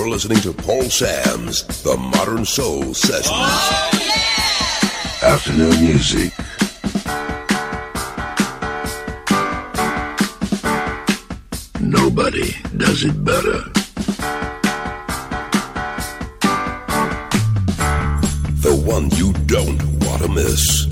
You're listening to Paul Sams The Modern Soul Sessions. Afternoon music. Nobody does it better. The one you don't want to miss.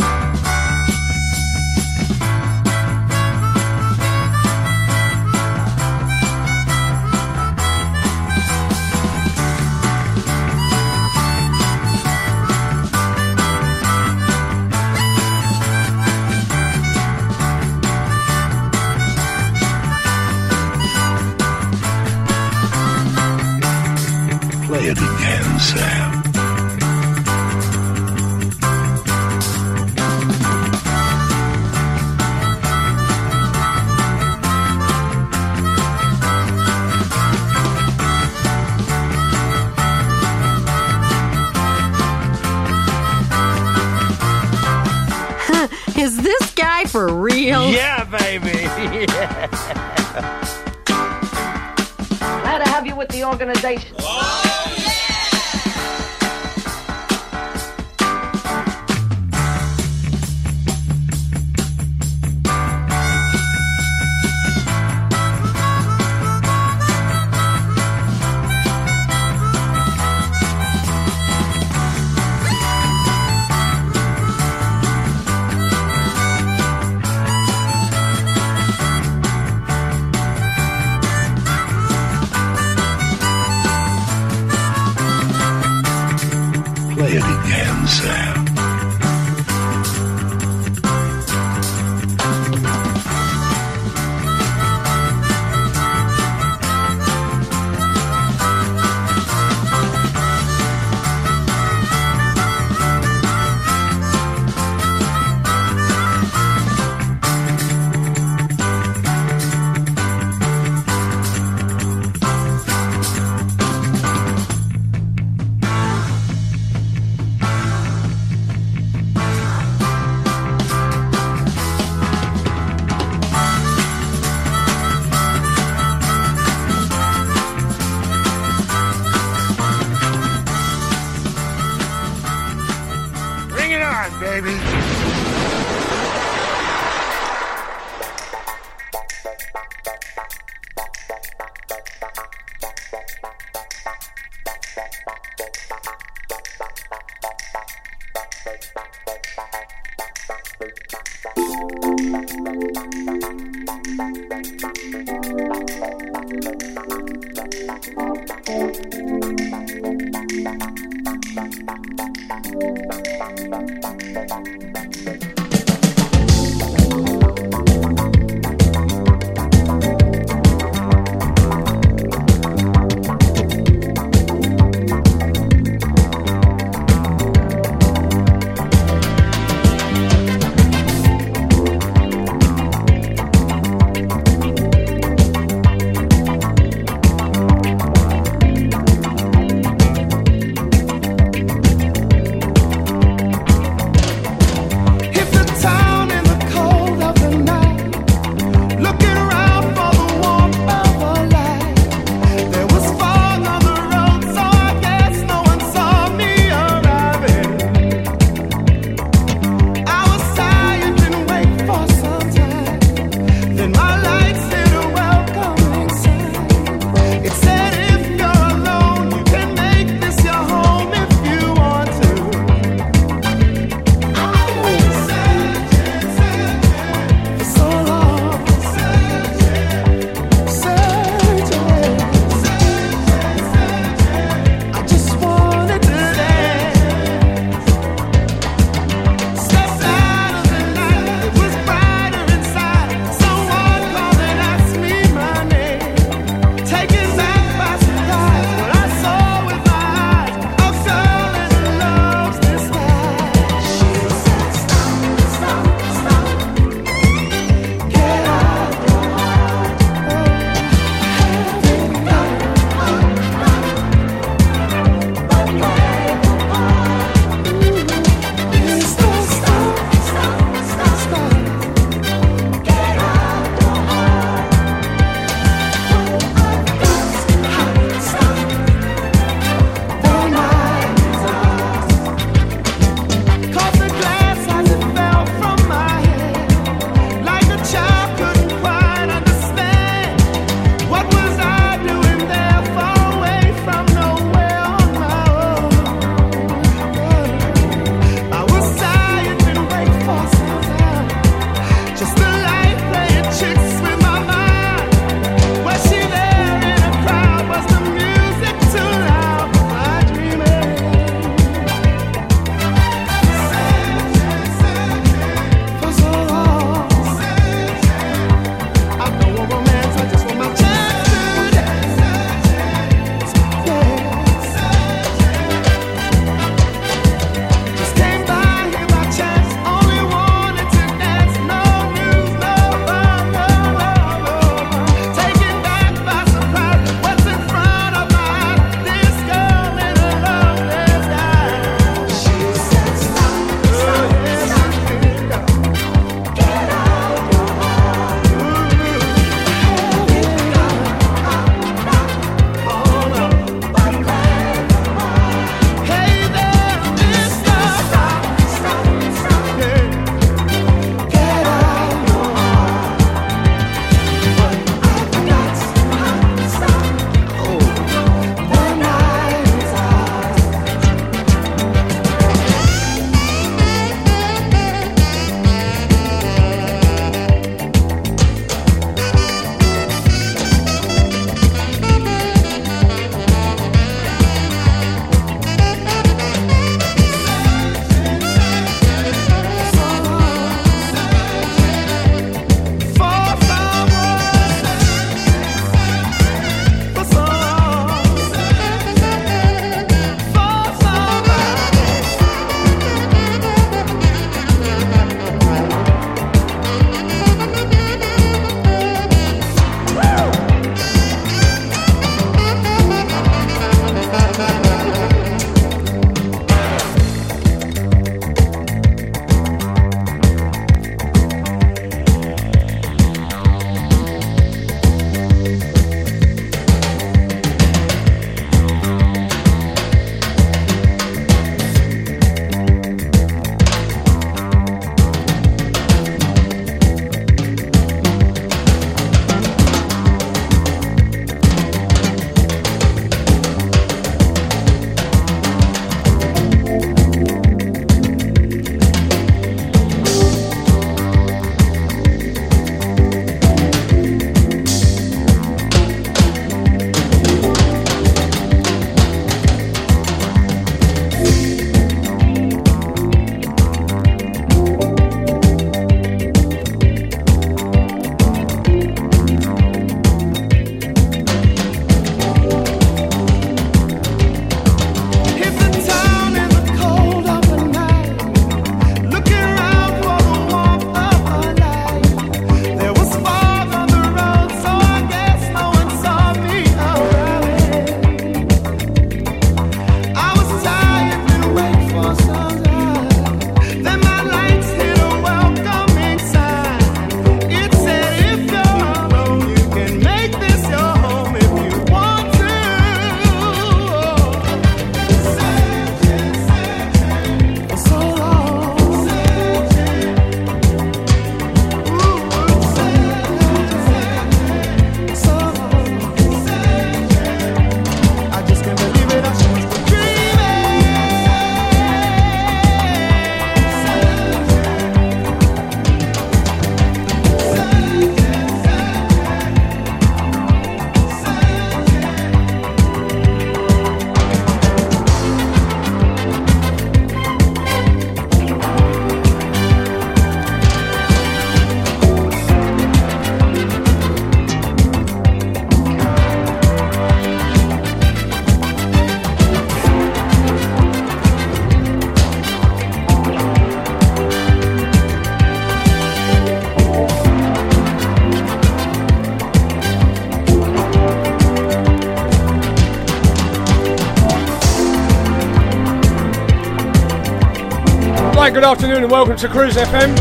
Hi, good afternoon and welcome to Cruise FM.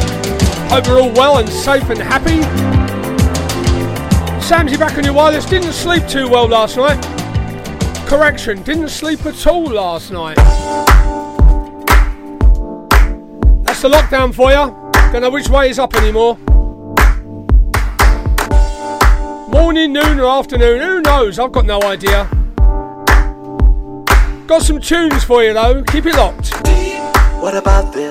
Hope you're all well and safe and happy. Samsy back on your wireless. Didn't sleep too well last night. Correction, didn't sleep at all last night. That's the lockdown for you. Don't know which way is up anymore. Morning, noon, or afternoon, who knows? I've got no idea. Got some tunes for you though. Keep it locked. What about this?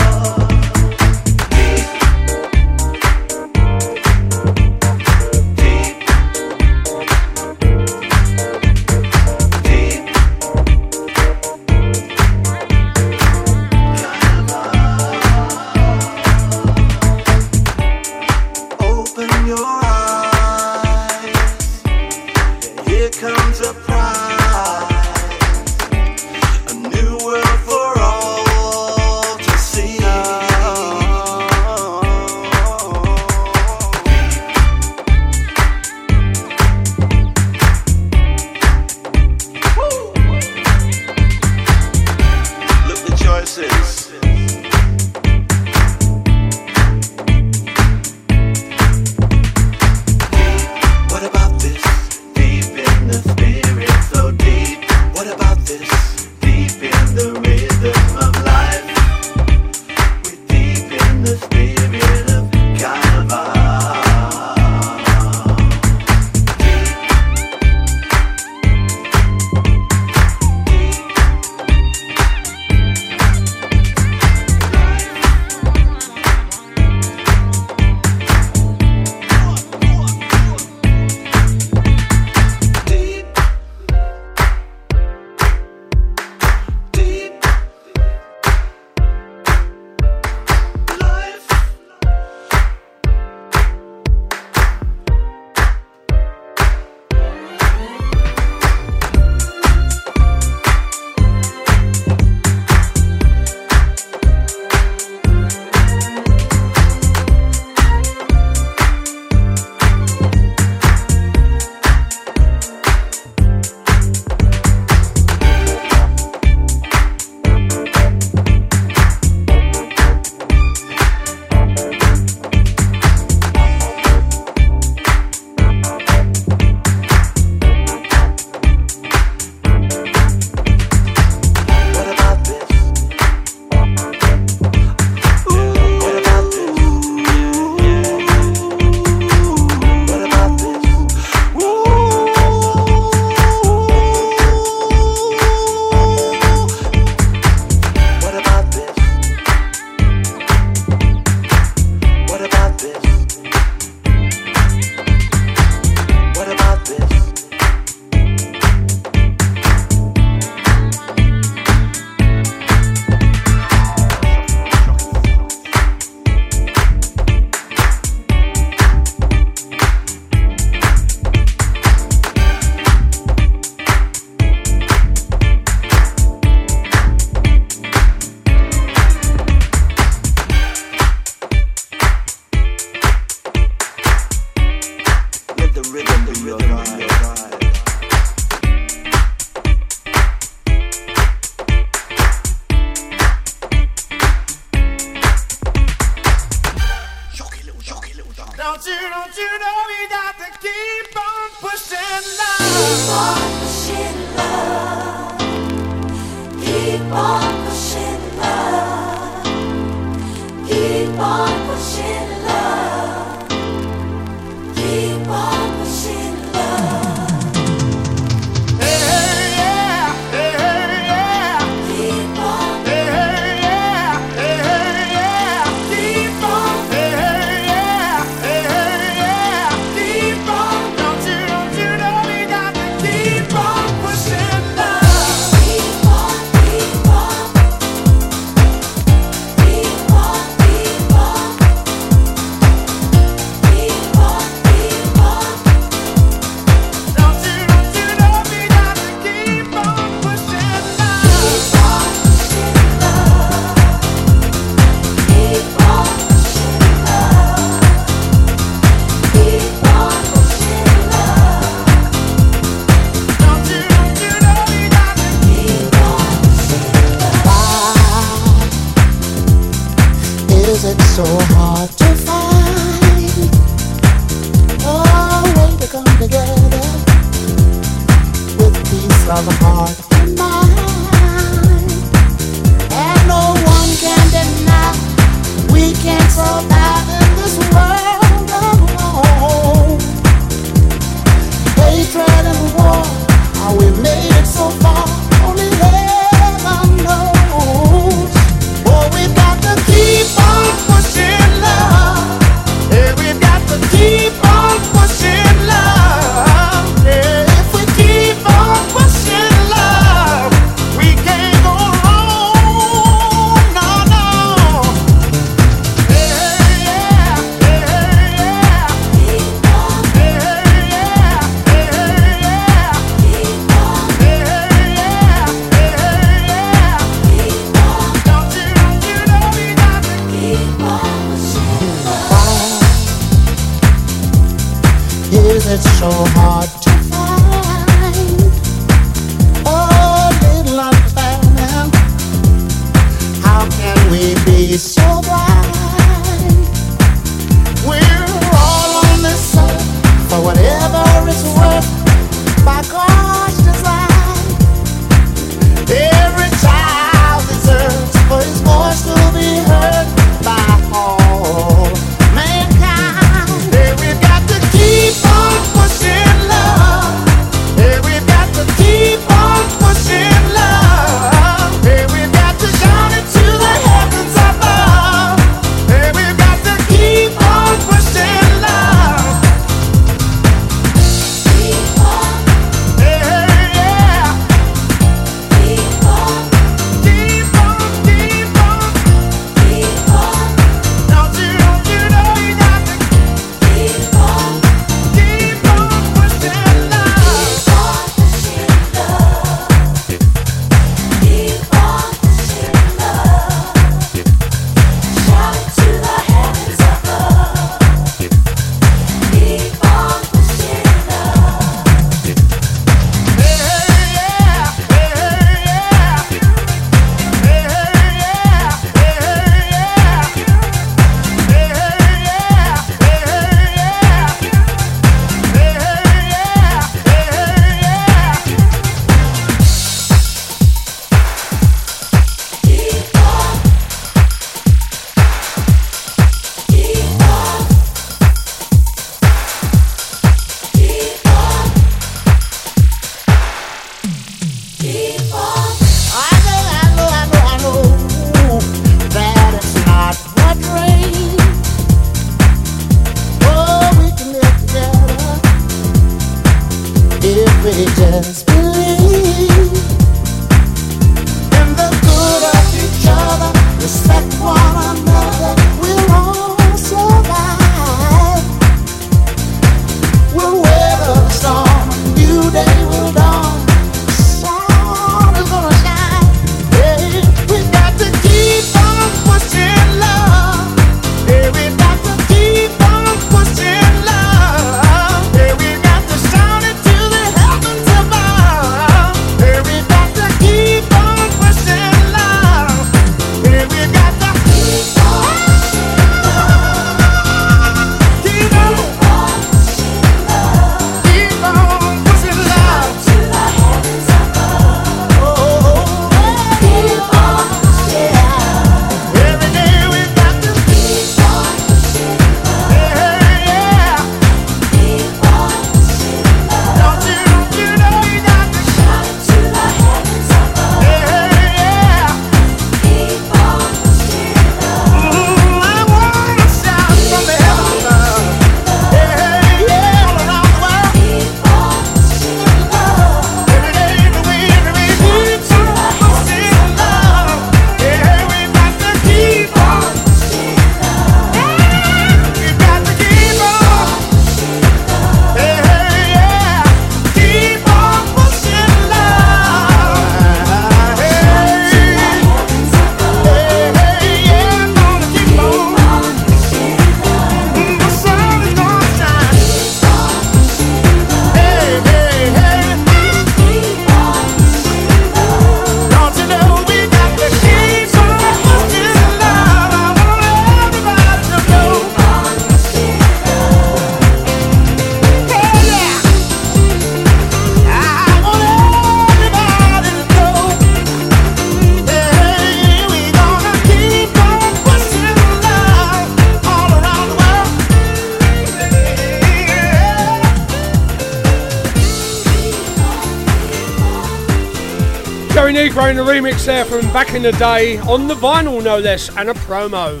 Back in the day, on the vinyl no less, and a promo.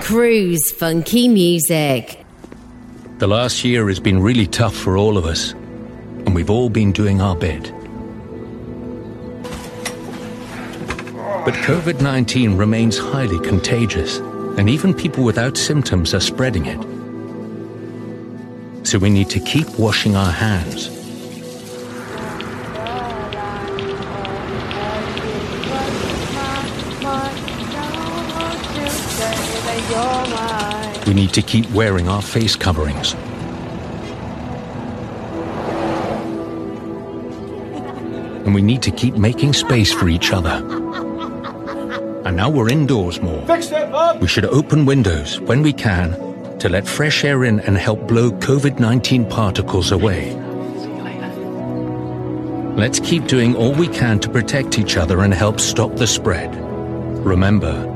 Cruise funky music. The last year has been really tough for all of us, and we've all been doing our bit. But COVID 19 remains highly contagious, and even people without symptoms are spreading it. So we need to keep washing our hands. We need to keep wearing our face coverings. And we need to keep making space for each other. And now we're indoors more. We should open windows when we can to let fresh air in and help blow COVID 19 particles away. Let's keep doing all we can to protect each other and help stop the spread. Remember,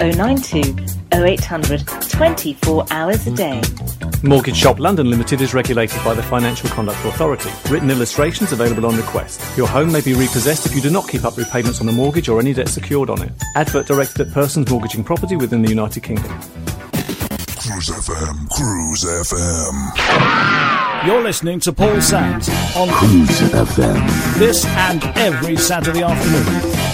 092 0800 24 hours a day. Mortgage Shop London Limited is regulated by the Financial Conduct Authority. Written illustrations available on request. Your home may be repossessed if you do not keep up repayments on the mortgage or any debt secured on it. Advert directed at persons mortgaging property within the United Kingdom. Cruise FM, Cruise FM. You're listening to Paul Sams on Cruise FM. this and every Saturday afternoon.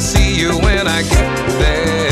I'll see you when I get there.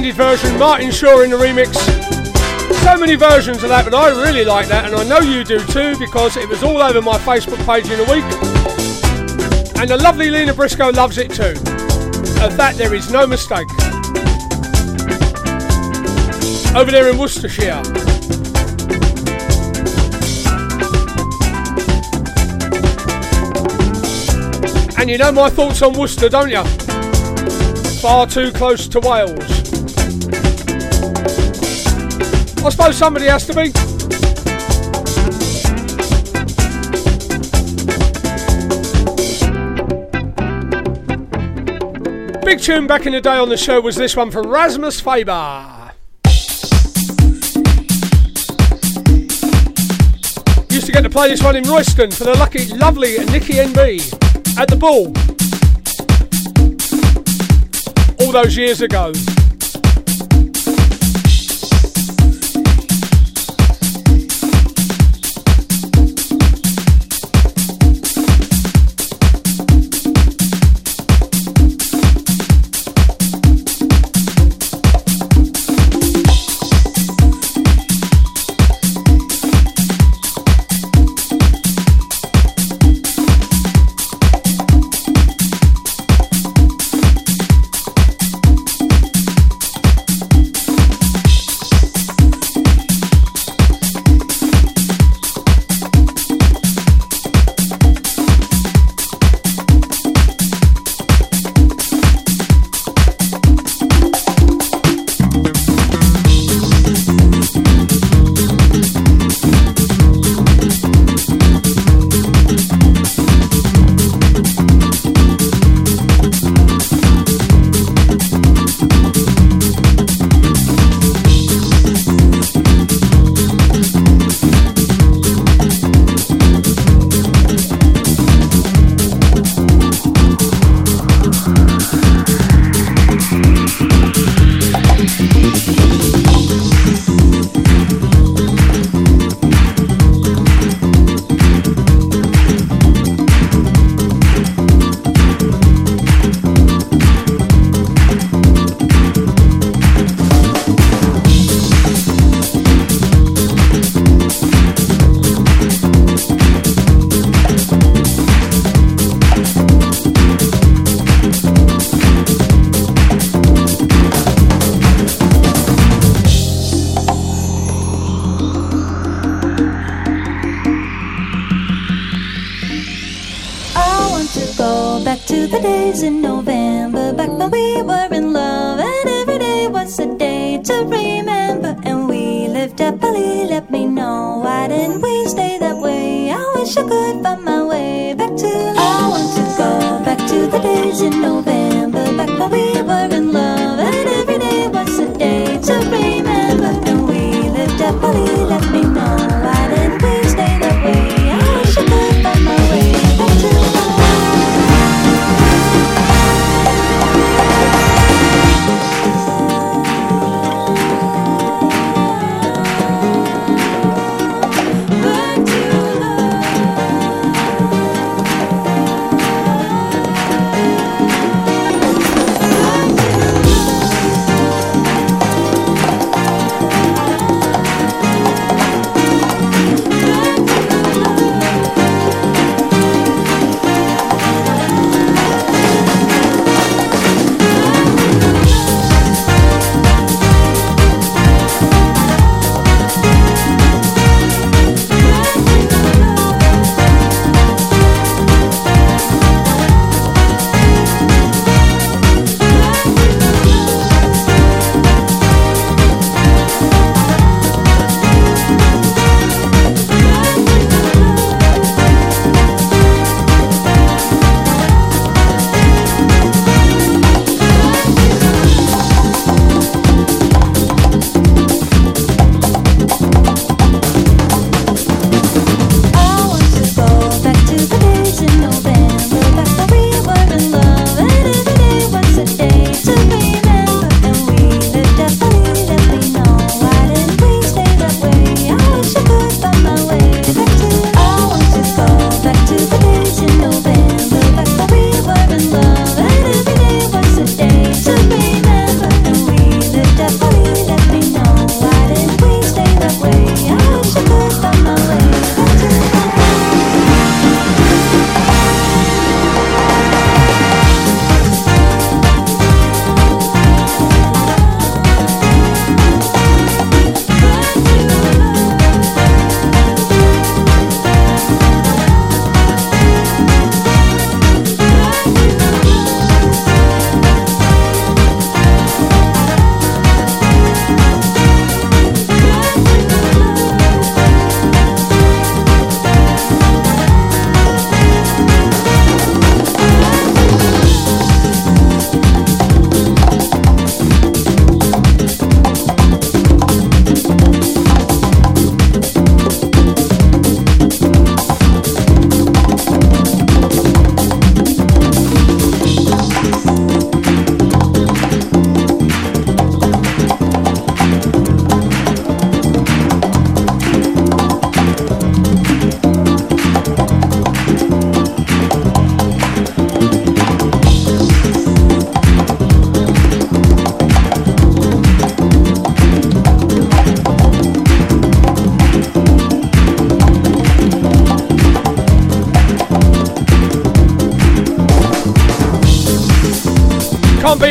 Extended version. Martin Shaw in the remix. So many versions of that, but I really like that, and I know you do too because it was all over my Facebook page in a week. And the lovely Lena Briscoe loves it too. Of that, there is no mistake. Over there in Worcestershire. And you know my thoughts on Worcester, don't you? Far too close to Wales. I suppose somebody has to be. Big tune back in the day on the show was this one from Rasmus Faber. Used to get to play this one in Royston for the lucky, lovely Nikki NB at the ball all those years ago.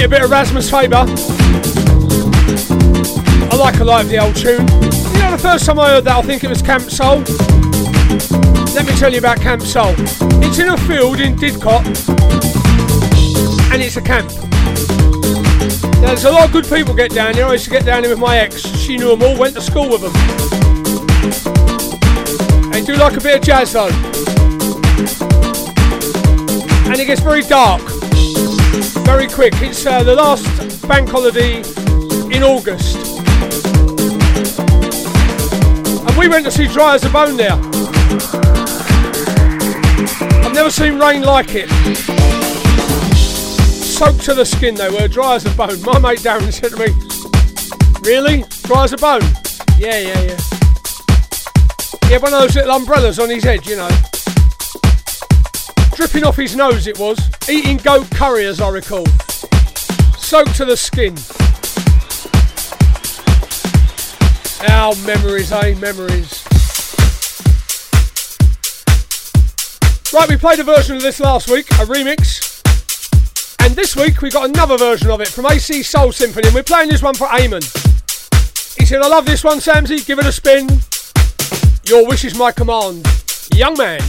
A bit of Rasmus Faber. I like a lot of the old tune. You know, the first time I heard that, I think it was Camp Soul. Let me tell you about Camp Soul. It's in a field in Didcot, and it's a camp. Now, there's a lot of good people get down here. I used to get down here with my ex. She knew them all, went to school with them. They do like a bit of jazz though. And it gets very dark, very quick. It's uh, the last bank holiday in August. And we went to see Dry as a Bone there. I've never seen rain like it soaked to the skin they were, dry as a bone. My mate Darren said to me, Really? Dry as a bone? Yeah, yeah, yeah. He had one of those little umbrellas on his head, you know. Dripping off his nose it was. Eating goat curry as I recall. Soaked to the skin. Our memories, eh? Memories. Right, we played a version of this last week, a remix. And this week we got another version of it from AC Soul Symphony, and we're playing this one for Eamon. He said, I love this one, Samsy, give it a spin. Your wish is my command. Young man.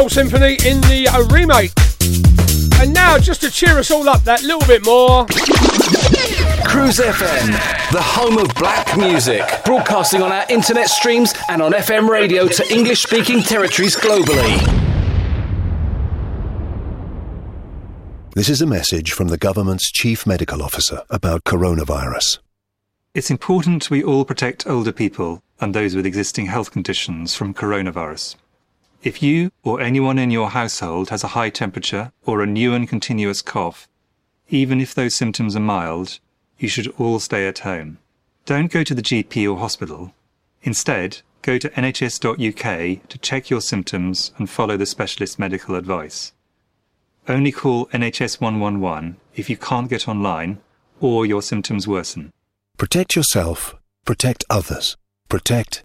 Soul Symphony in the uh, remake. And now, just to cheer us all up that little bit more. Cruise FM, the home of black music, broadcasting on our internet streams and on FM radio to English speaking territories globally. This is a message from the government's chief medical officer about coronavirus. It's important we all protect older people and those with existing health conditions from coronavirus. If you or anyone in your household has a high temperature or a new and continuous cough, even if those symptoms are mild, you should all stay at home. Don't go to the GP or hospital. Instead, go to nhs.uk to check your symptoms and follow the specialist medical advice. Only call NHS 111 if you can't get online or your symptoms worsen. Protect yourself, protect others, protect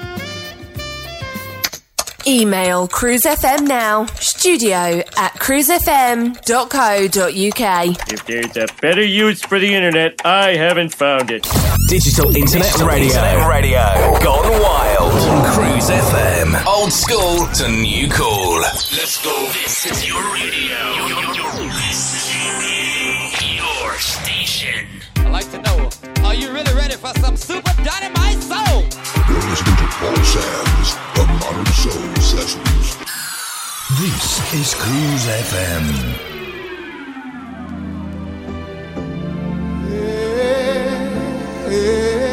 Email Cruise FM now, studio at cruisefm.co.uk. If there's a better use for the internet, I haven't found it. Digital Internet Digital Radio. Internet Radio. Gone wild. On Cruise FM. Old school to new cool. Let's go. This is your radio. Your station. I'd like to know, are you really ready for some super dynamite soul? You're listening to Paul Sams The Modern Soul Sessions. This is Cruise FM. Love,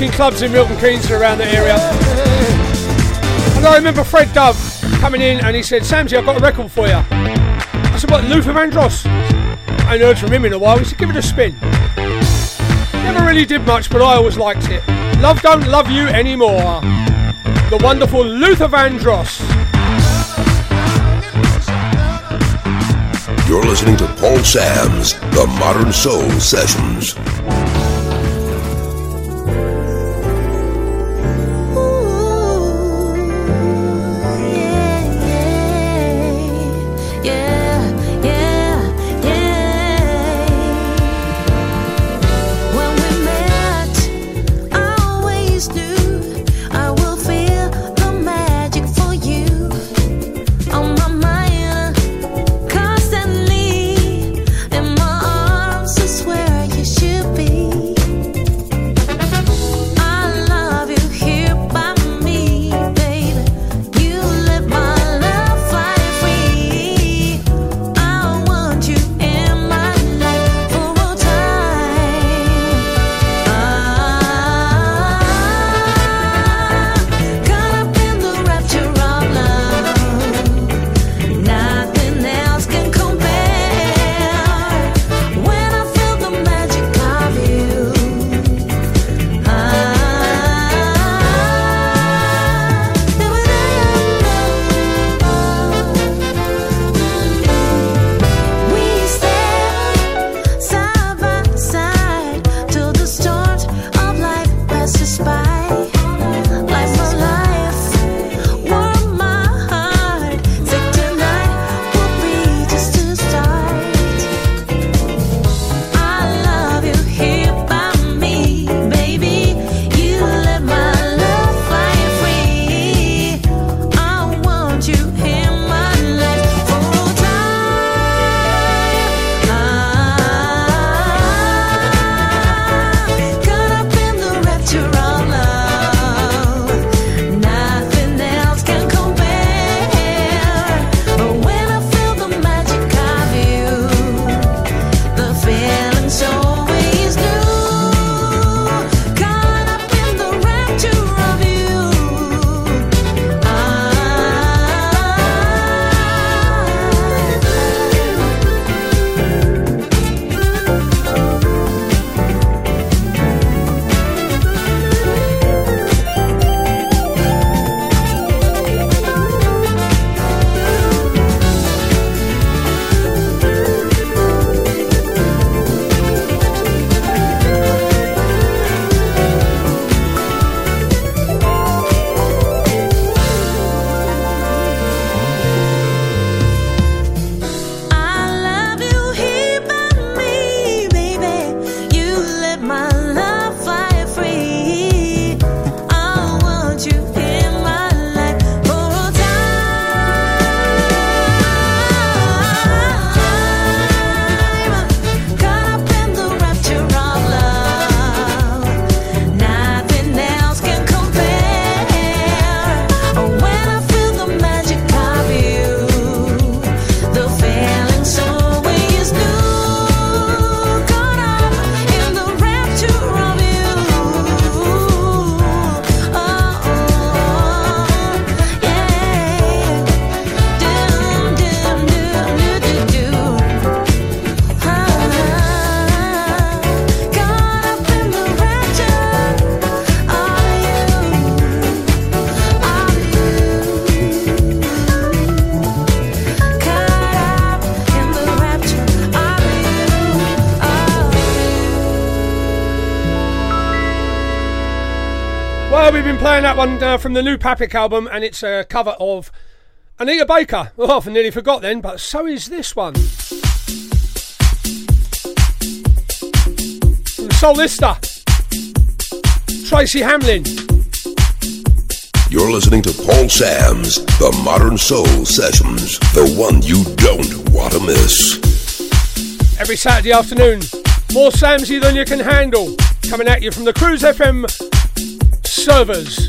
working clubs in Milton Keynes and around the area. And I remember Fred Dove coming in and he said, Samsy, I've got a record for you. I said, what, Luther Vandross? I heard from him in a while. He said, give it a spin. Never really did much, but I always liked it. Love Don't Love You Anymore. The wonderful Luther Vandross. You're listening to Paul Sams The Modern Soul Session. playing that one uh, from the new Papik album, and it's a cover of Anita Baker. Oh, I nearly forgot then, but so is this one. Soulista, Tracy Hamlin. You're listening to Paul Sams The Modern Soul Sessions, the one you don't want to miss. Every Saturday afternoon, more Samsy than you can handle, coming at you from the Cruise FM servers.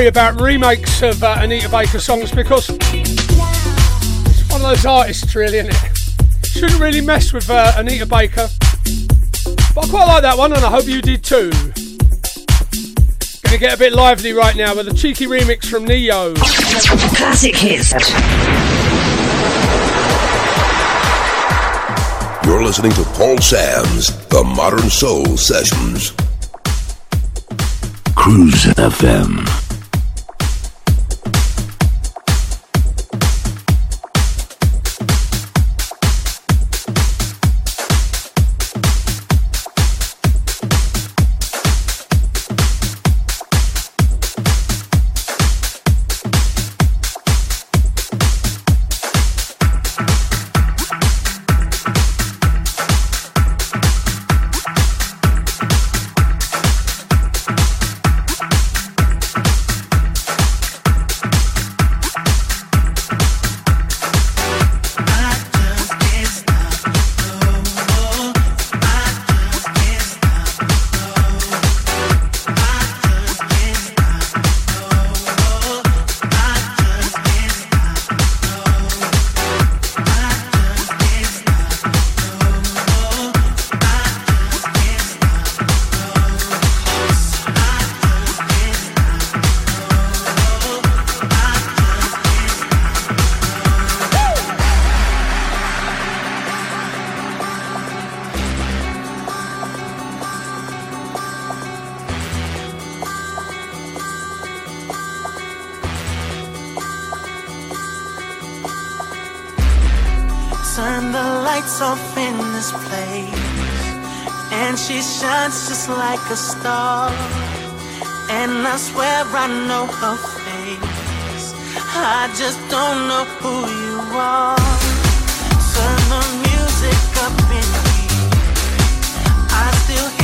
Worry about remakes of uh, Anita Baker songs because it's one of those artists, really, isn't it? Shouldn't really mess with uh, Anita Baker. But I quite like that one, and I hope you did too. Gonna get a bit lively right now with a cheeky remix from Ne-Yo. Classic hits. You're listening to Paul Sams The Modern Soul Sessions. Cruise FM. Face. I just don't know who you are. Turn the music up in here. I still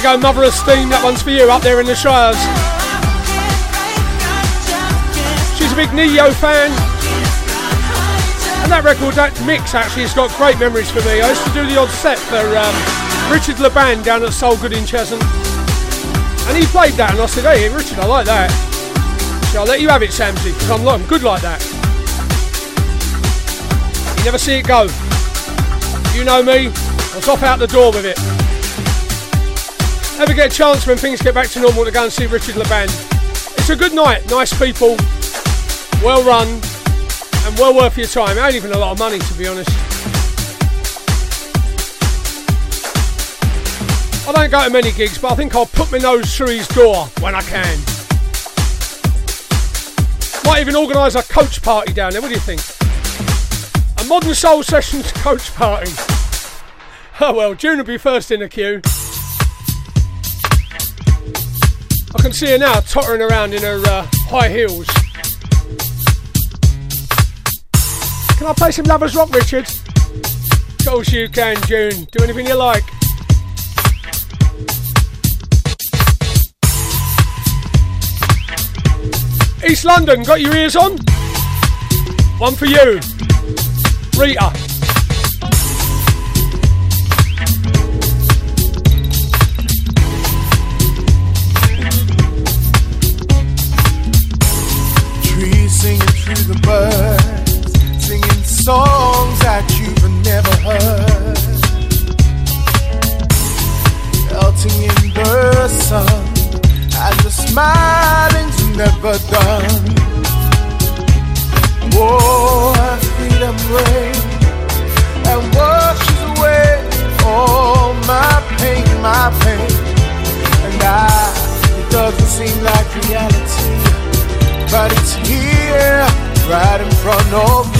you go, Mother of Steam. That one's for you up there in the Shires. She's a big Ne-Yo fan. And that record, that mix actually, has got great memories for me. I used to do the odd set for um, Richard Laban down at Soul Good in Cheshunt. And he played that, and I said, hey, Richard, I like that. So I'll let you have it, Samsy, because I'm, I'm good like that. You never see it go. You know me, I was off out the door with it. Ever get a chance when things get back to normal to go and see Richard Laban? It's a good night, nice people, well run, and well worth your time. Ain't even a lot of money, to be honest. I don't go to many gigs, but I think I'll put my nose through his door when I can. Might even organise a coach party down there. What do you think? A modern soul sessions coach party. Oh well, June will be first in the queue. Can see her now tottering around in her uh, high heels. Can I play some Lovers Rock, Richard? Of course you can, June. Do anything you like. East London, got your ears on? One for you. Rita. Never done. Oh, freedom rain and washes away all my pain, my pain. And I, it doesn't seem like reality but it's here, right in front of me.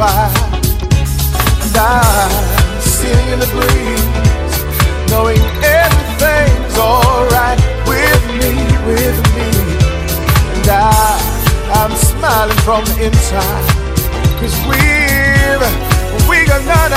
by. And I'm sitting in the breeze, knowing everything's alright with me, with me. And I, I'm smiling from the inside, cause we've, we got none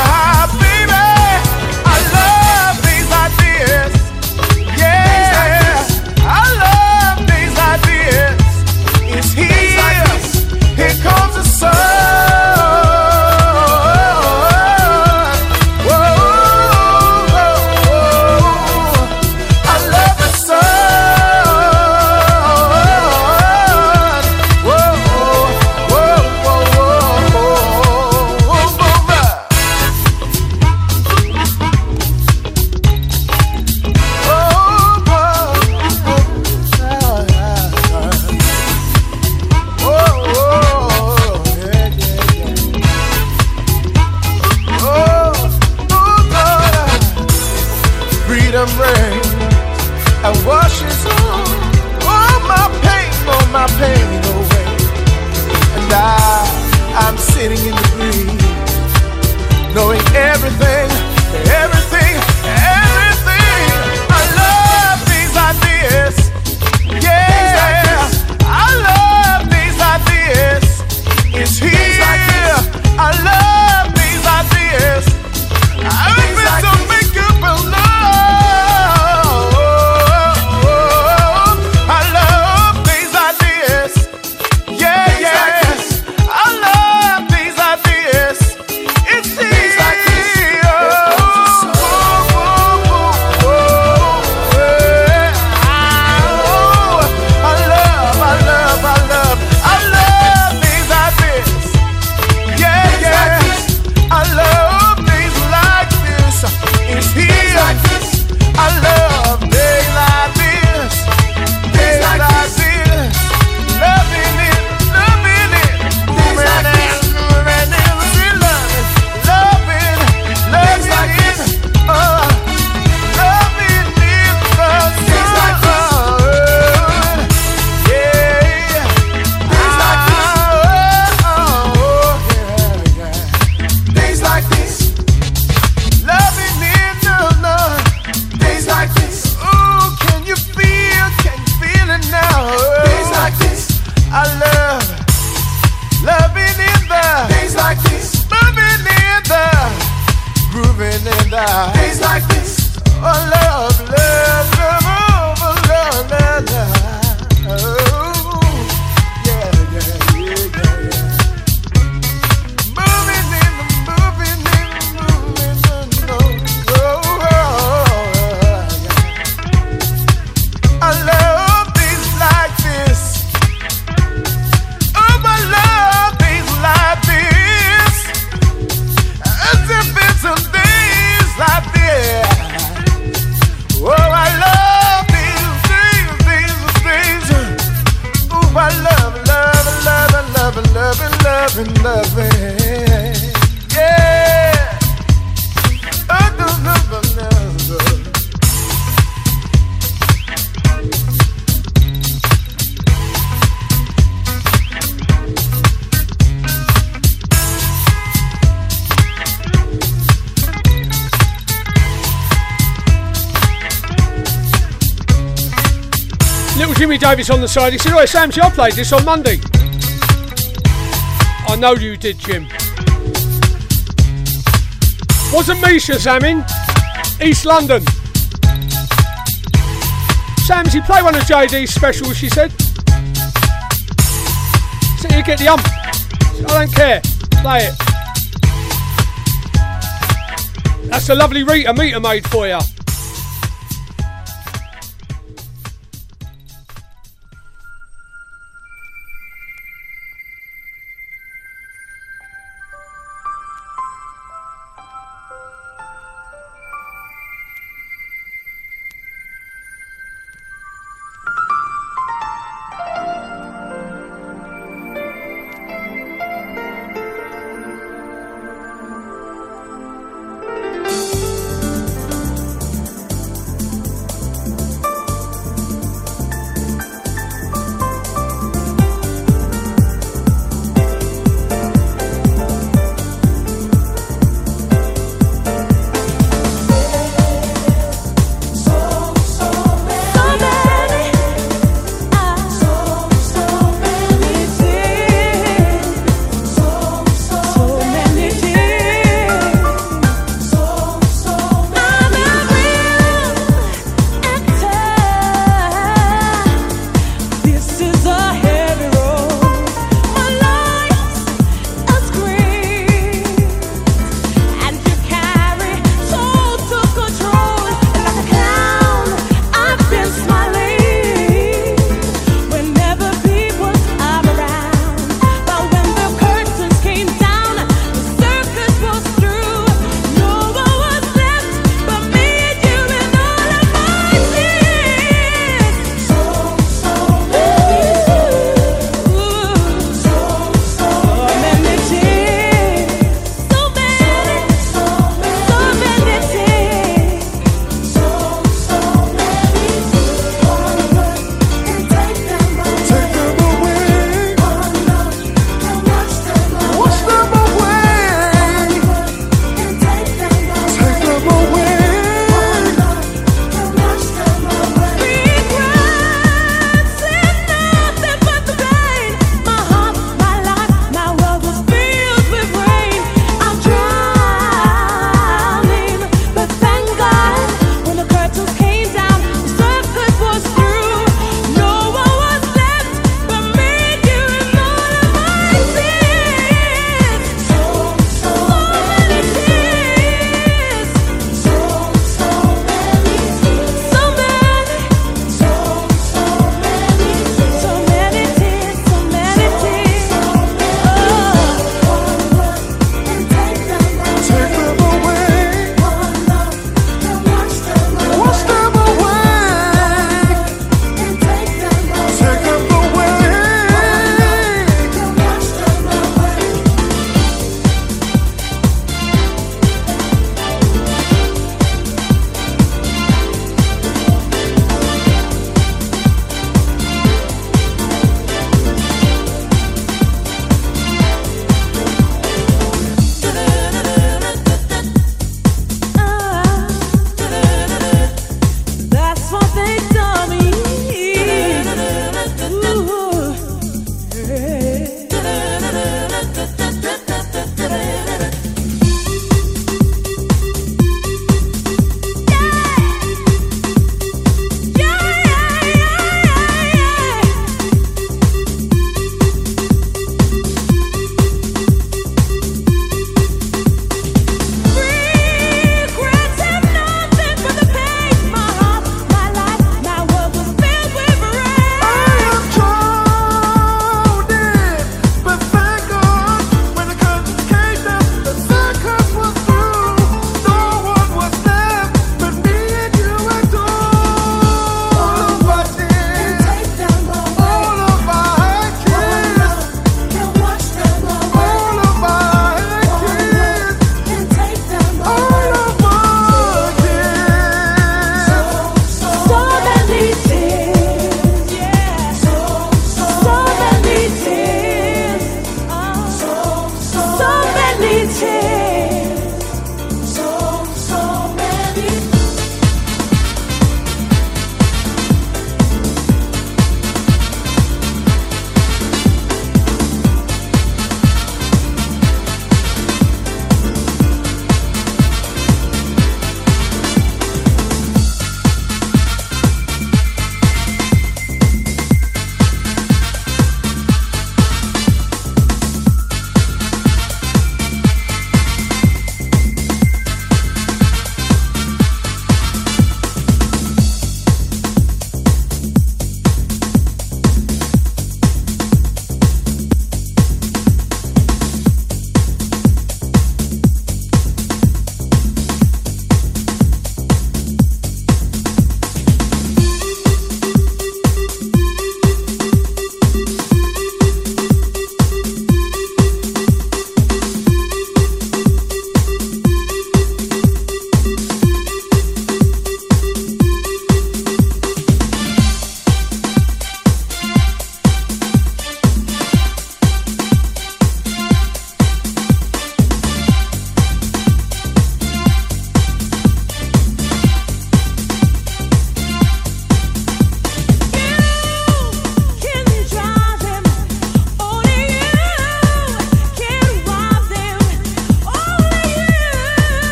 Davis on the side. He said, Oh, Sam, see, I played this on Monday. I know you did, Jim. Wasn't me, Shazamin. East London. Sam, you play one of JD's specials, she said. So you get the ump. I don't care. Play it. That's a lovely Rita meter made for you.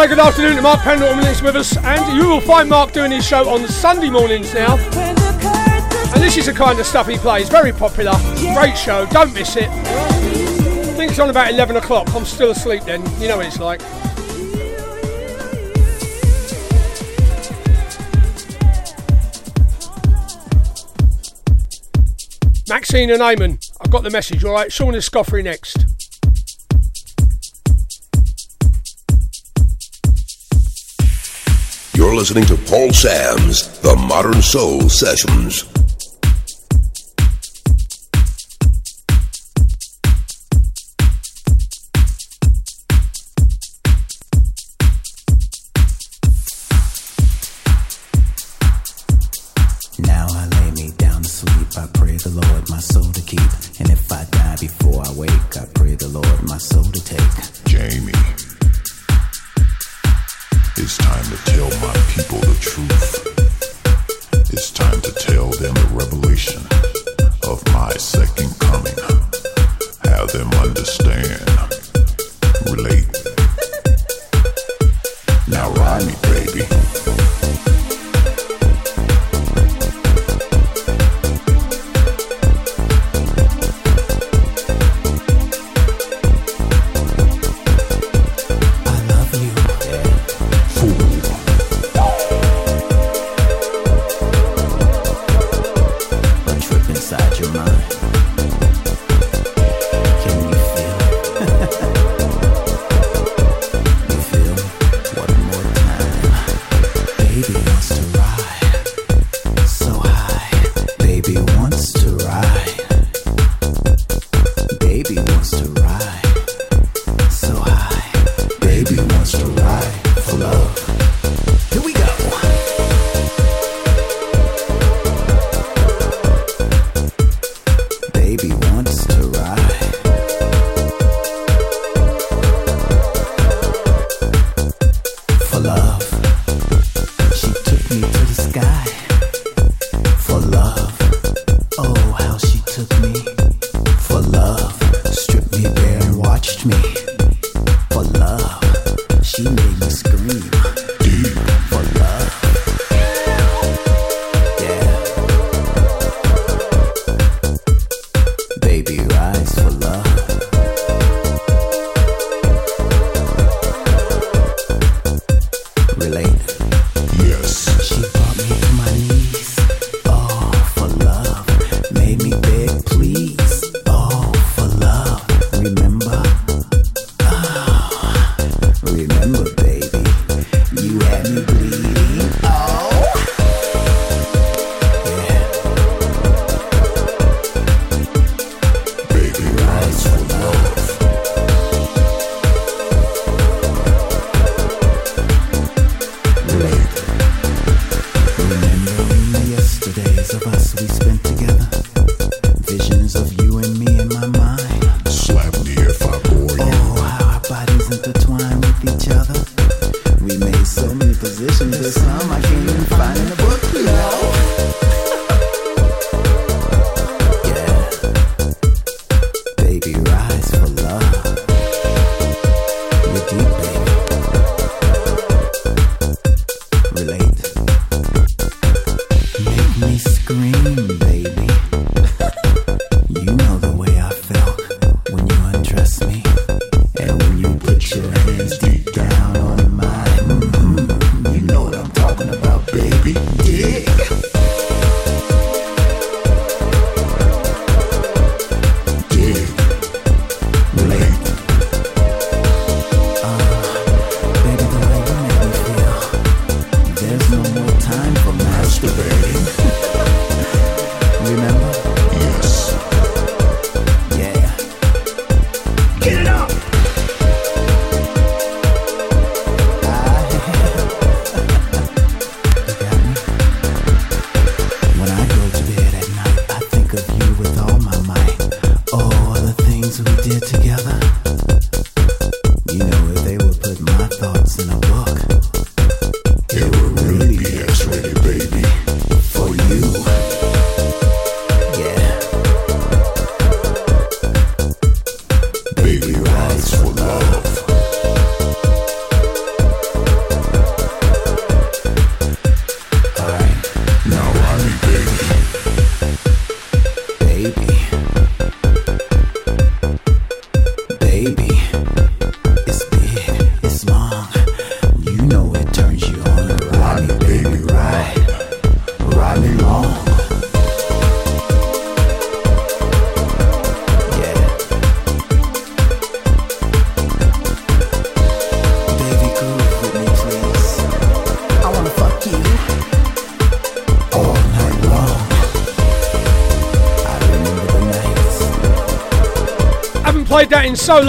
say good afternoon to Mark Pendleton that's with us, and you will find Mark doing his show on Sunday mornings now. And this is the kind of stuff he plays, very popular, great show, don't miss it. I think it's on about 11 o'clock, I'm still asleep then, you know what it's like. Maxine and Eamon, I've got the message, alright? Shaun Escoffery next. You're listening to Paul Sams The Modern Soul Sessions.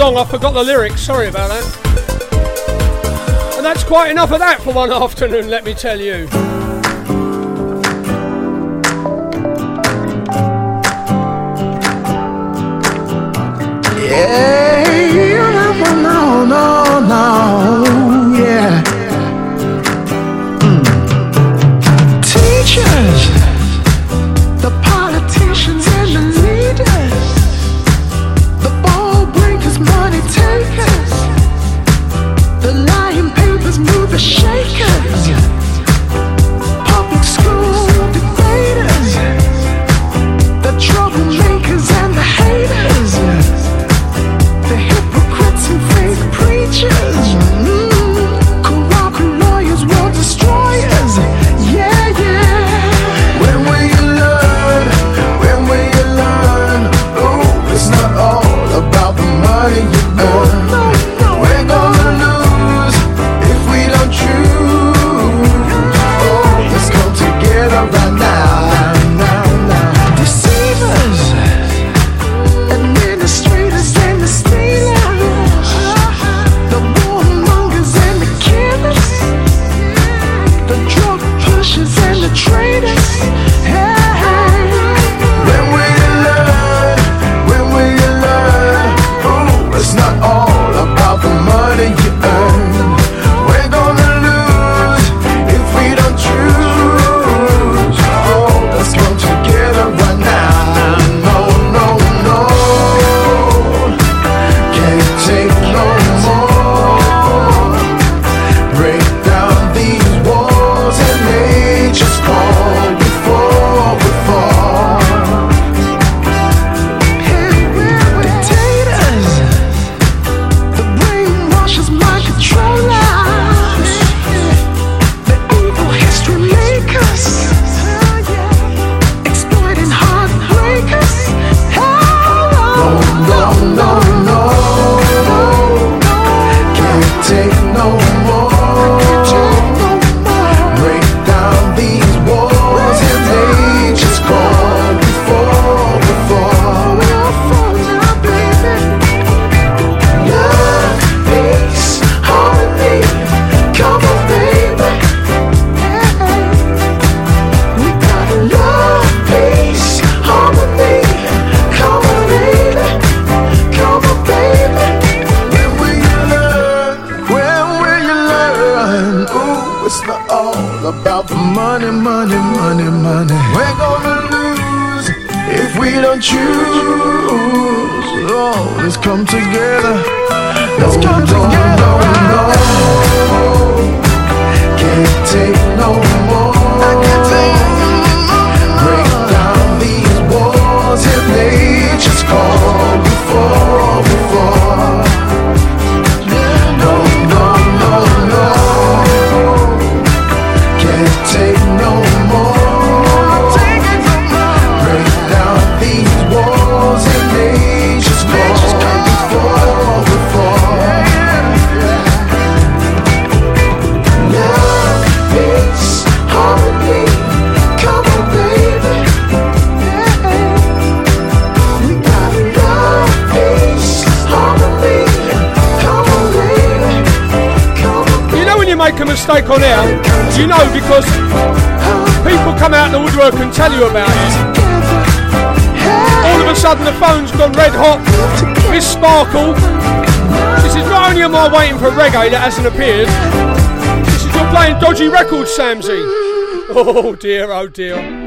long, I forgot the lyrics, sorry about that. And that's quite enough of that for one afternoon, let me tell you. Yeah. reggae that hasn't appeared. This is you're playing dodgy records, Samsy. Oh dear, oh dear.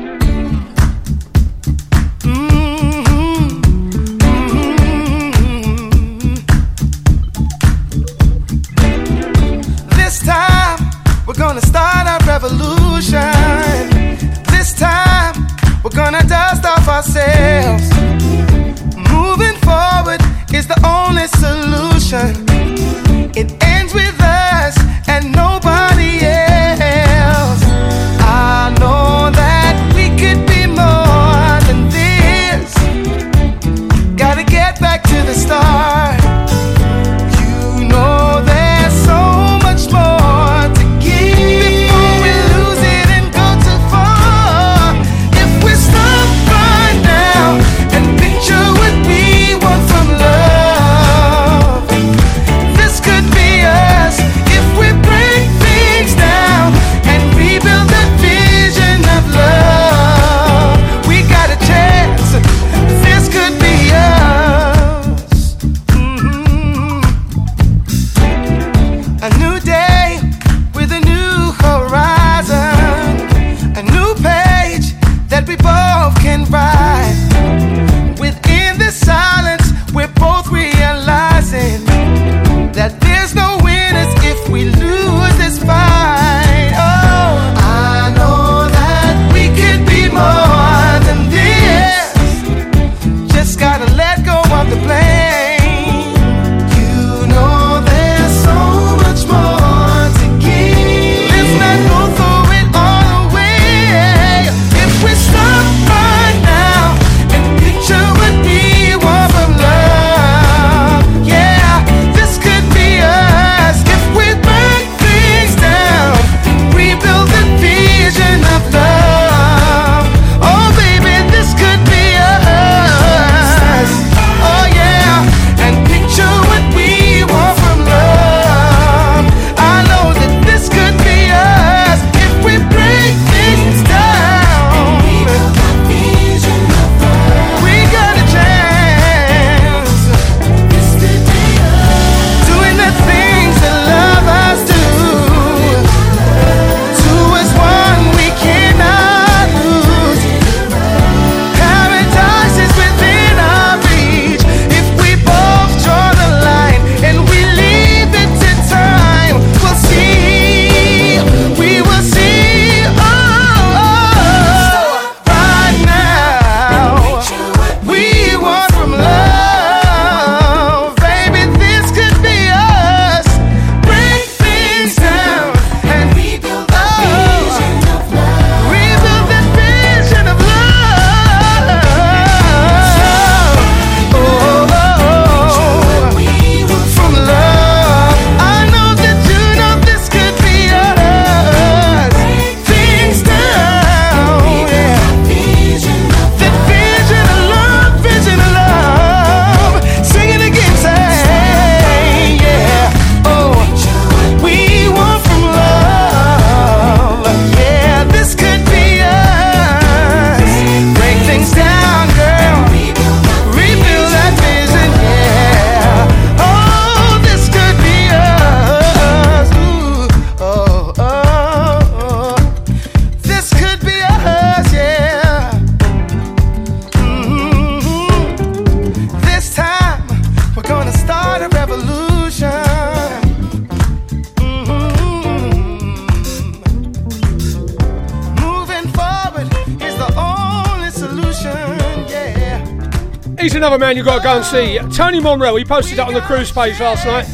You've got to go and see. Tony Momrelle, he posted that on the cruise page last night.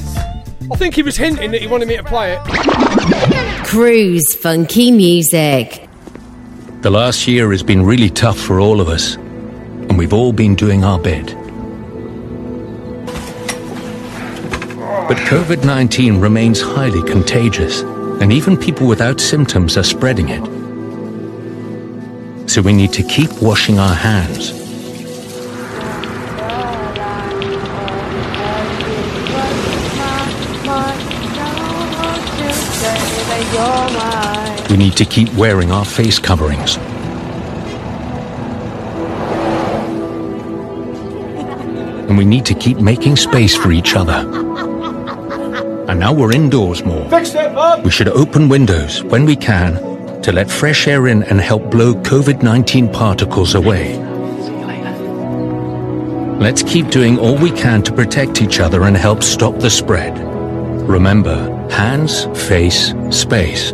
I think he was hinting that he wanted me to play it. Cruise funky music. The last year has been really tough for all of us, and we've all been doing our bit. But COVID 19 remains highly contagious, and even people without symptoms are spreading it. So we need to keep washing our hands. We need to keep wearing our face coverings. And we need to keep making space for each other. And now we're indoors more. Fix it, Bob! We should open windows when we can to let fresh air in and help blow COVID 19 particles away. Let's keep doing all we can to protect each other and help stop the spread. Remember, hands, face, space,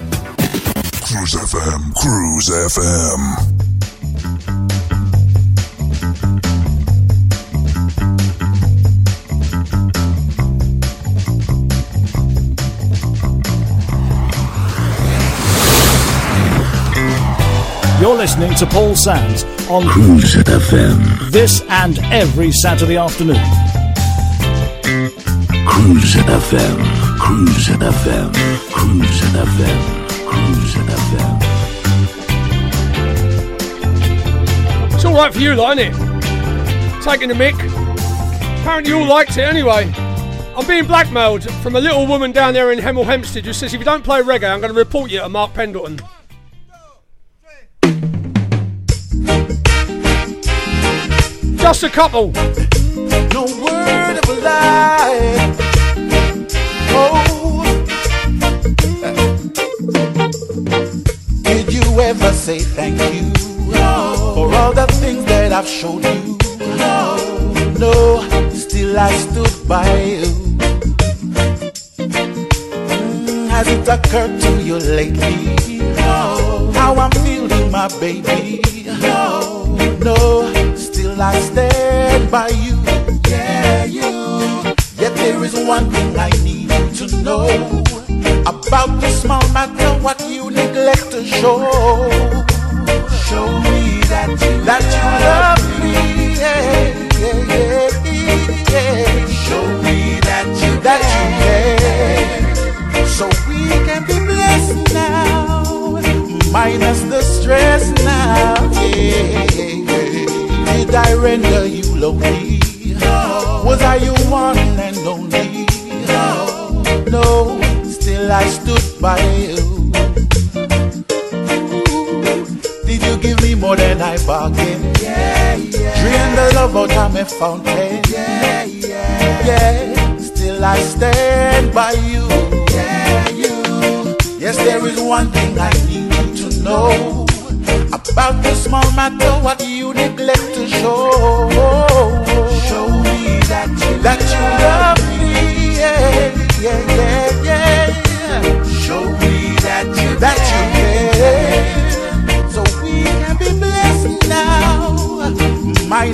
Cruise FM, Cruise FM. You're listening to Paul Sams on Cruise FM. this and every Saturday afternoon. Cruise FM. Cruise FM. Cruise FM. Cruise FM. It's alright for you, lot, isn't it? Taking the mic. Apparently, you all liked it anyway. I'm being blackmailed from a little woman down there in Hemel Hempstead who says if you don't play reggae, I'm going to report you to Mark Pendleton. Just a couple. No word of a lie. Oh. You ever say thank you for all the things that I've showed you? No, still I stood by you. Mm, Has it occurred to you lately? How I'm feeling, my baby? No, no, still I stand by you. Yeah, you. Yet there is one thing I need to know about the small matter what you neglect to show. Show me that you that you love me. Yeah, yeah, yeah. Show me that you that you care, so we can be blessed now, minus the stress now. Did I render you lonely? Was I your one and only? I stood by you. Did you give me more than I bargained? Yeah, yeah. Drain the love out of my fountain. Yeah, yeah. Yeah, still I stand by you. Yeah, you. Yes, there is one thing I need you to know about the small matter what you neglect to show. Show me that you that you love me. Yeah, yeah, yeah.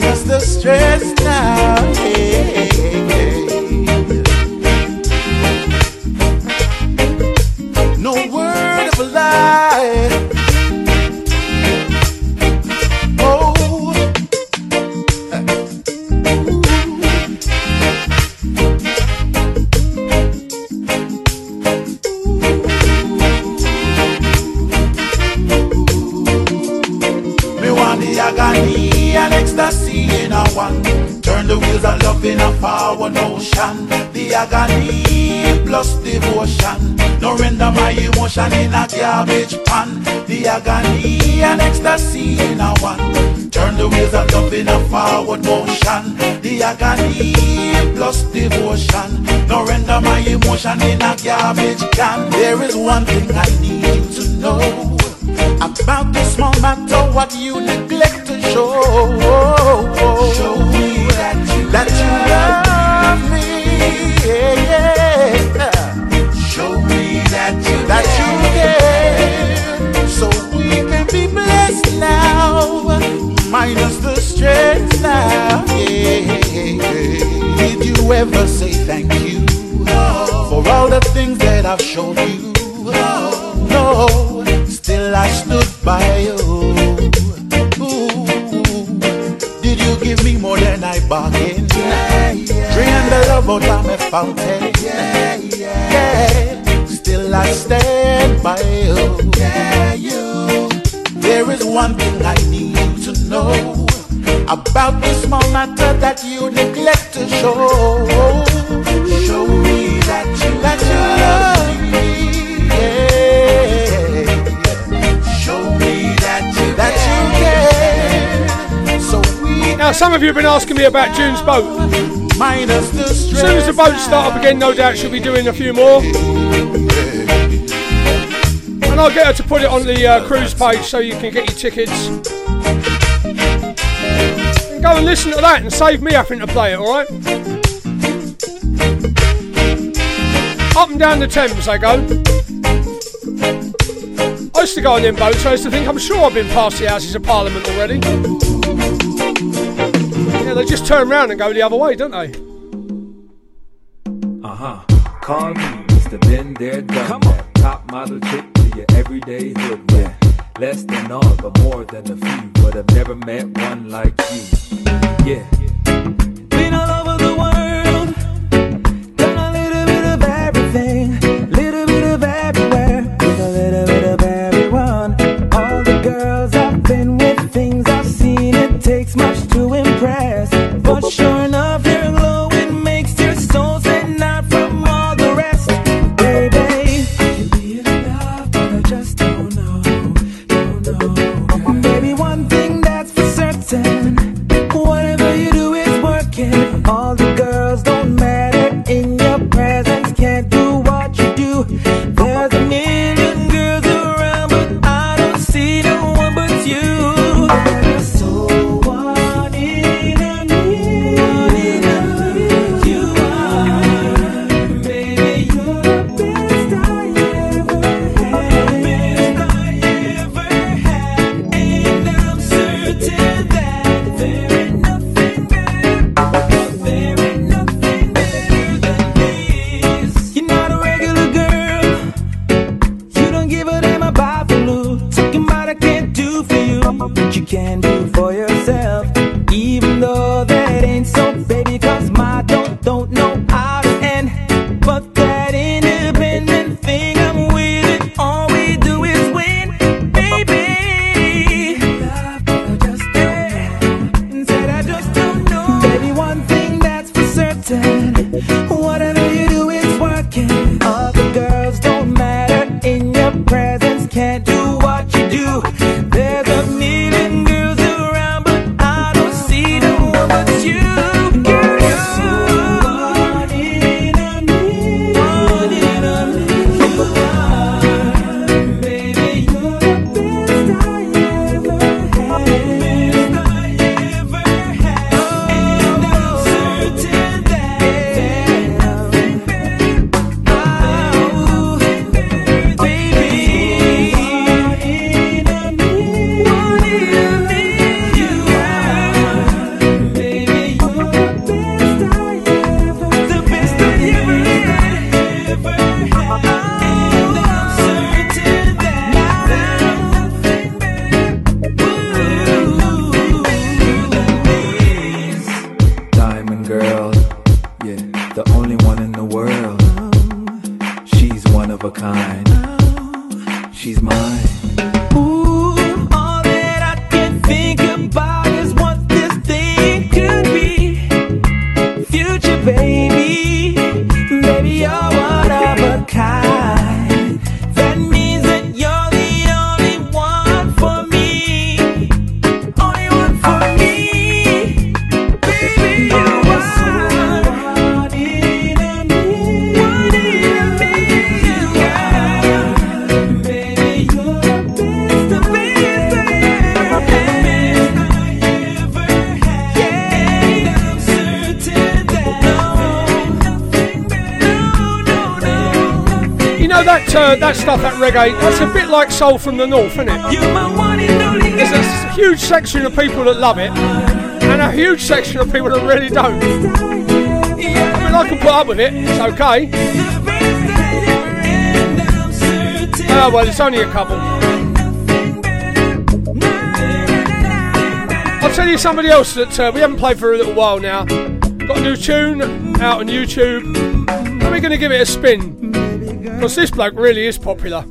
Minus the stress now. Emotion in a garbage pan. The agony and ecstasy in a one. Turn the wheels of love in a forward motion. The agony plus devotion. No render my emotion in a garbage can. There is one thing I need you to know about this small matter. What you neglect to show. Show me that you that you love ever say thank you for all the things that I've shown you? No, still I stood by you. Did you give me more than I bargained? Drain the love out of my fountain. Yeah. Still I stand by. You. There is one thing I need you to know about this small matter that you neglect to show. Show me that you that you love me. Yeah. Show me that you that you care. So we Now, some of you have been asking me about June's boat. minus the As soon as the boats start up again, no doubt she'll be doing a few more. And I'll get her to put it on the uh, cruise page so you can get your tickets. And go and listen to that and save me having to play it, alright? Up and down the Thames they go. I used to go on them boats, I used to think I'm sure I've been past the Houses of Parliament already. Yeah, they just turn around and go the other way, don't they? Uh huh. Call me Mr. Been There, Done That. Top model chick to your everyday hood rat. Less than all, but more than a few. But I've never met one like you. Yeah. Reggae, that's a bit like soul from the north, isn't it? There's a huge section of people that love it, and a huge section of people that really don't. I mean, I can put up with it. It's okay. Oh well, it's only a couple. I'll tell you somebody else that uh, we haven't played for a little while now. Got a new tune out on YouTube. And we're going to give it a spin. Because this bloke really is popular.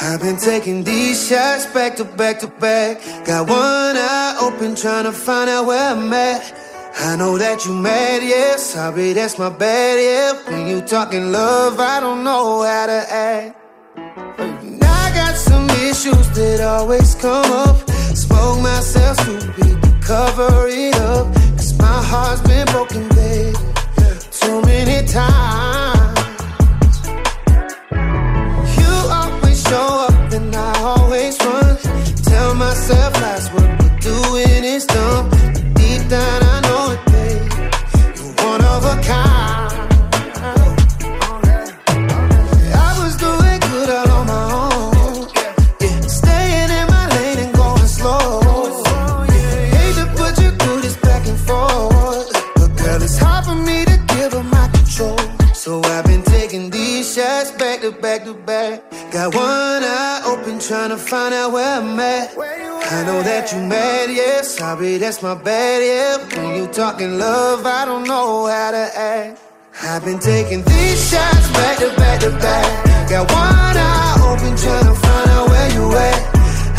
I've been taking these shots back to back to back. Got one eye open, trying to find out where I'm at. I know that you mad, yeah. Sorry, that's my bad, yeah. When you talking love, I don't know how to act. And I got some issues that always come up. Spoke myself stupid to cover it up. Cause my heart's been broken, babe. Too many times. Sorry, that's my bad, yeah. When you talking love, I don't know how to act. I've been taking these shots back to back to back. Got one eye open, trying to find out where you at.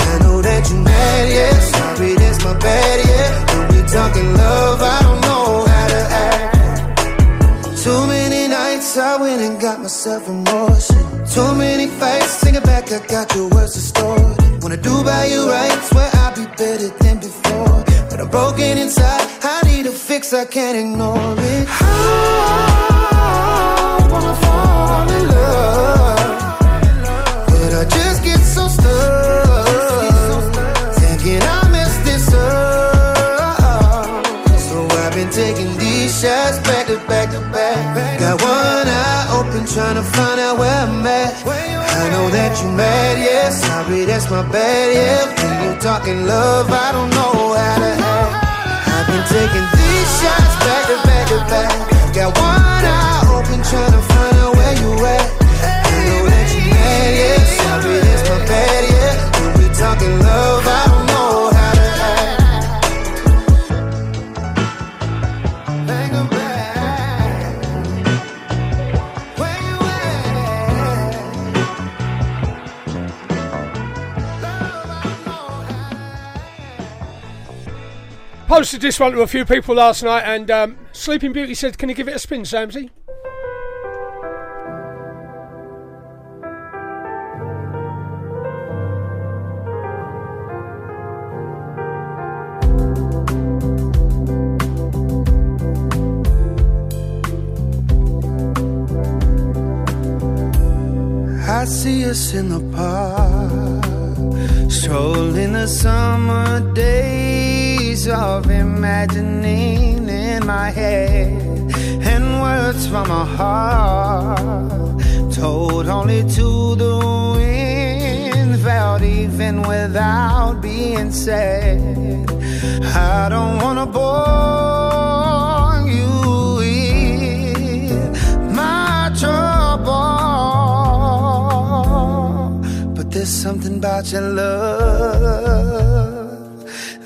I know that you mad, yeah. Sorry, that's my bad, yeah. When we talking love, I don't know how to act. Too many nights I went and got myself remorse. Too many fights, thinking back, I got your words distorted. Wanna do by you right, swear better than before. But I'm broken inside, I need a fix, I can't ignore it. I wanna fall in love, but I just get so stuck. Thinking I messed this up. So I've been taking these shots back to back to back. Got one eye open, trying to find out where I'm at. I know that you mad, yeah. Sorry, that's my bad, yeah. When you talking love, I don't know how to act. I've been taking these shots back to back to back. Got one eye open, trying to find out where you at. I know that you mad, yeah. Posted this one to a few people last night, and um, Sleeping Beauty said, "Can you give it a spin, Samsy?" I see us in the park, strolling the summer days of imagining in my head, and words from a heart told only to the wind, felt even without being said. I don't wanna bore you with my trouble. But there's something about your love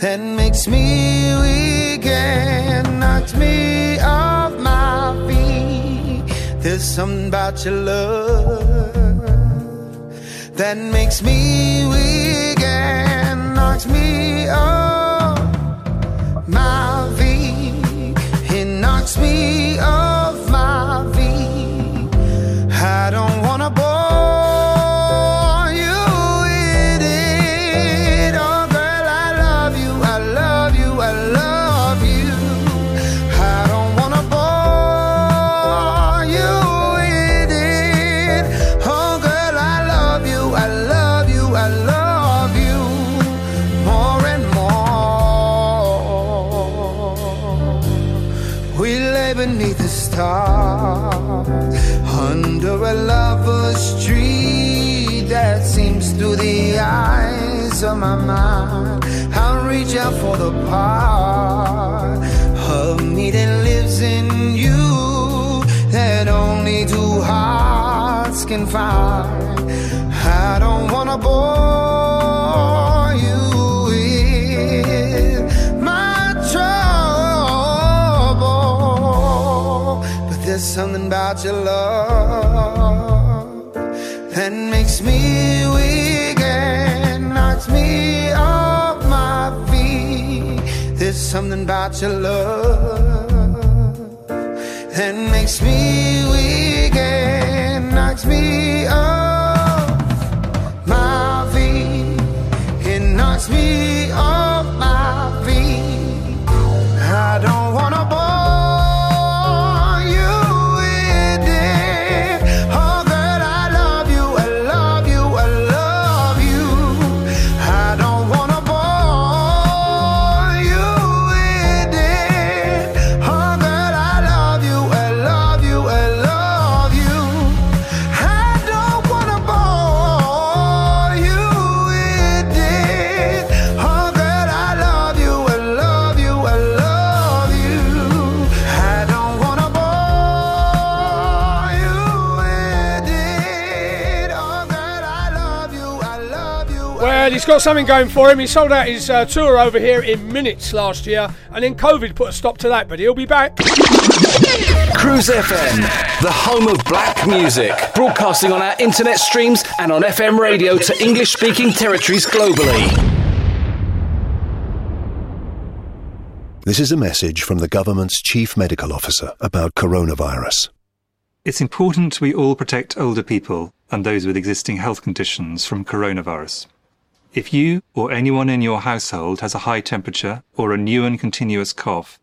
that makes me weak and knocks me off my feet. There's something about your love that makes me weak and knocks me off mind. I'll reach out for the part of me that lives in you that only two hearts can find. I don't wanna bore you with my trouble, but there's something about your love that makes me something about your love that makes me Well, he's got something going for him. He sold out his uh, tour over here in minutes last year, and then COVID put a stop to that, but he'll be back. Cruise FM, the home of black music, broadcasting on our internet streams and on FM radio to English speaking territories globally. This is a message from the government's chief medical officer about coronavirus. It's important we all protect older people and those with existing health conditions from coronavirus. If you or anyone in your household has a high temperature or a new and continuous cough,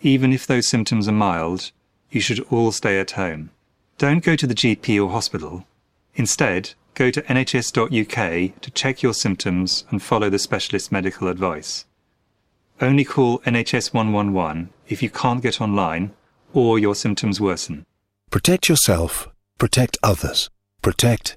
even if those symptoms are mild, you should all stay at home. Don't go to the GP or hospital. Instead, go to nhs.uk to check your symptoms and follow the specialist medical advice. Only call NHS 111 if you can't get online or your symptoms worsen. Protect yourself, protect others, protect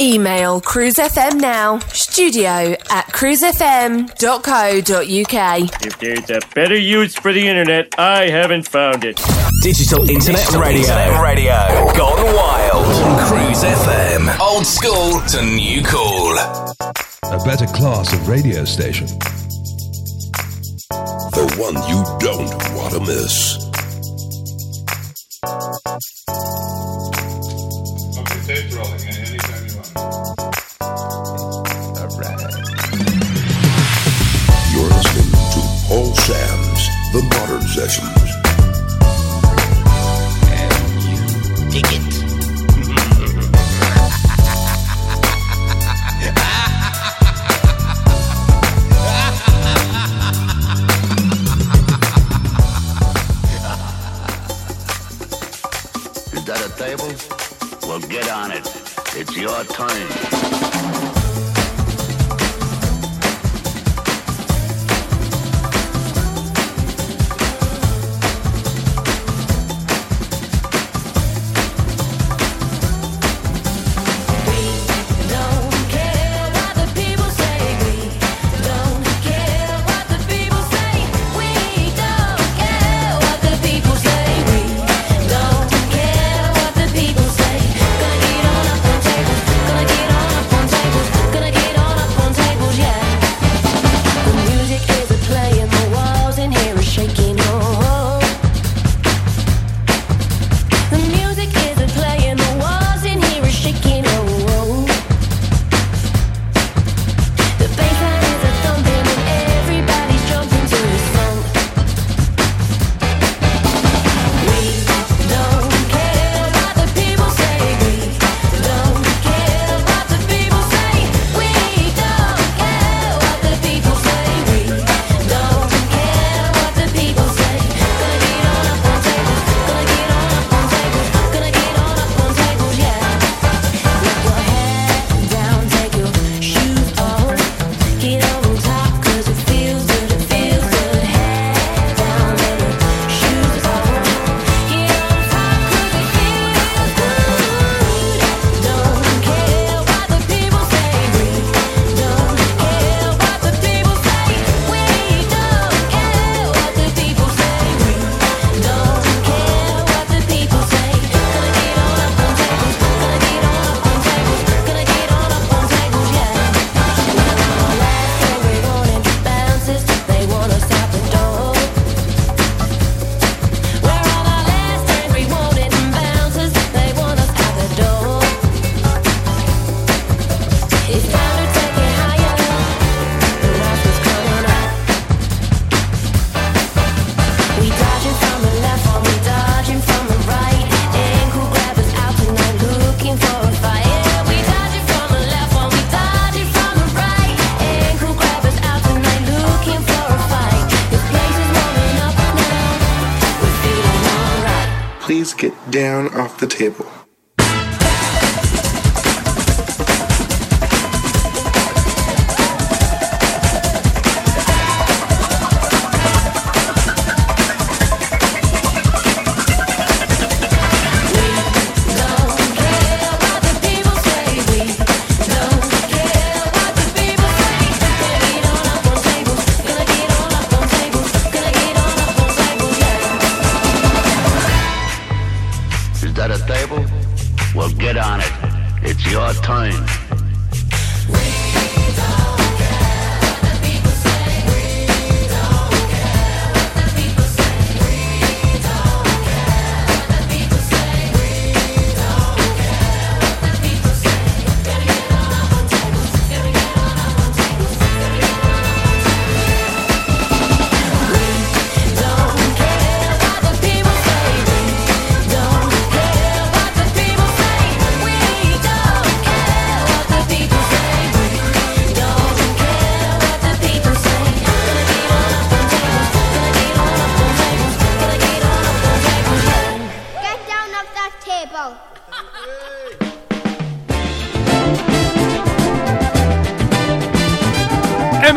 Email Cruise FM now, studio at cruisefm.co.uk. If there's a better use for the internet, I haven't found it. Digital Internet Radio. Internet radio. Gone wild. On Cruise FM. Old school to new cool. A better class of radio station. The one you don't want to miss. The Modern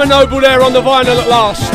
Noble there on the vinyl at last.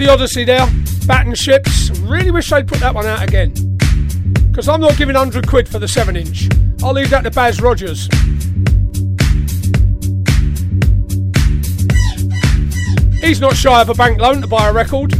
the Odyssey there, Battened Ships. Really wish they'd put that one out again. Because I'm not giving 100 quid for the 7 inch. I'll leave that to Baz Rogers. He's not shy of a bank loan to buy a record.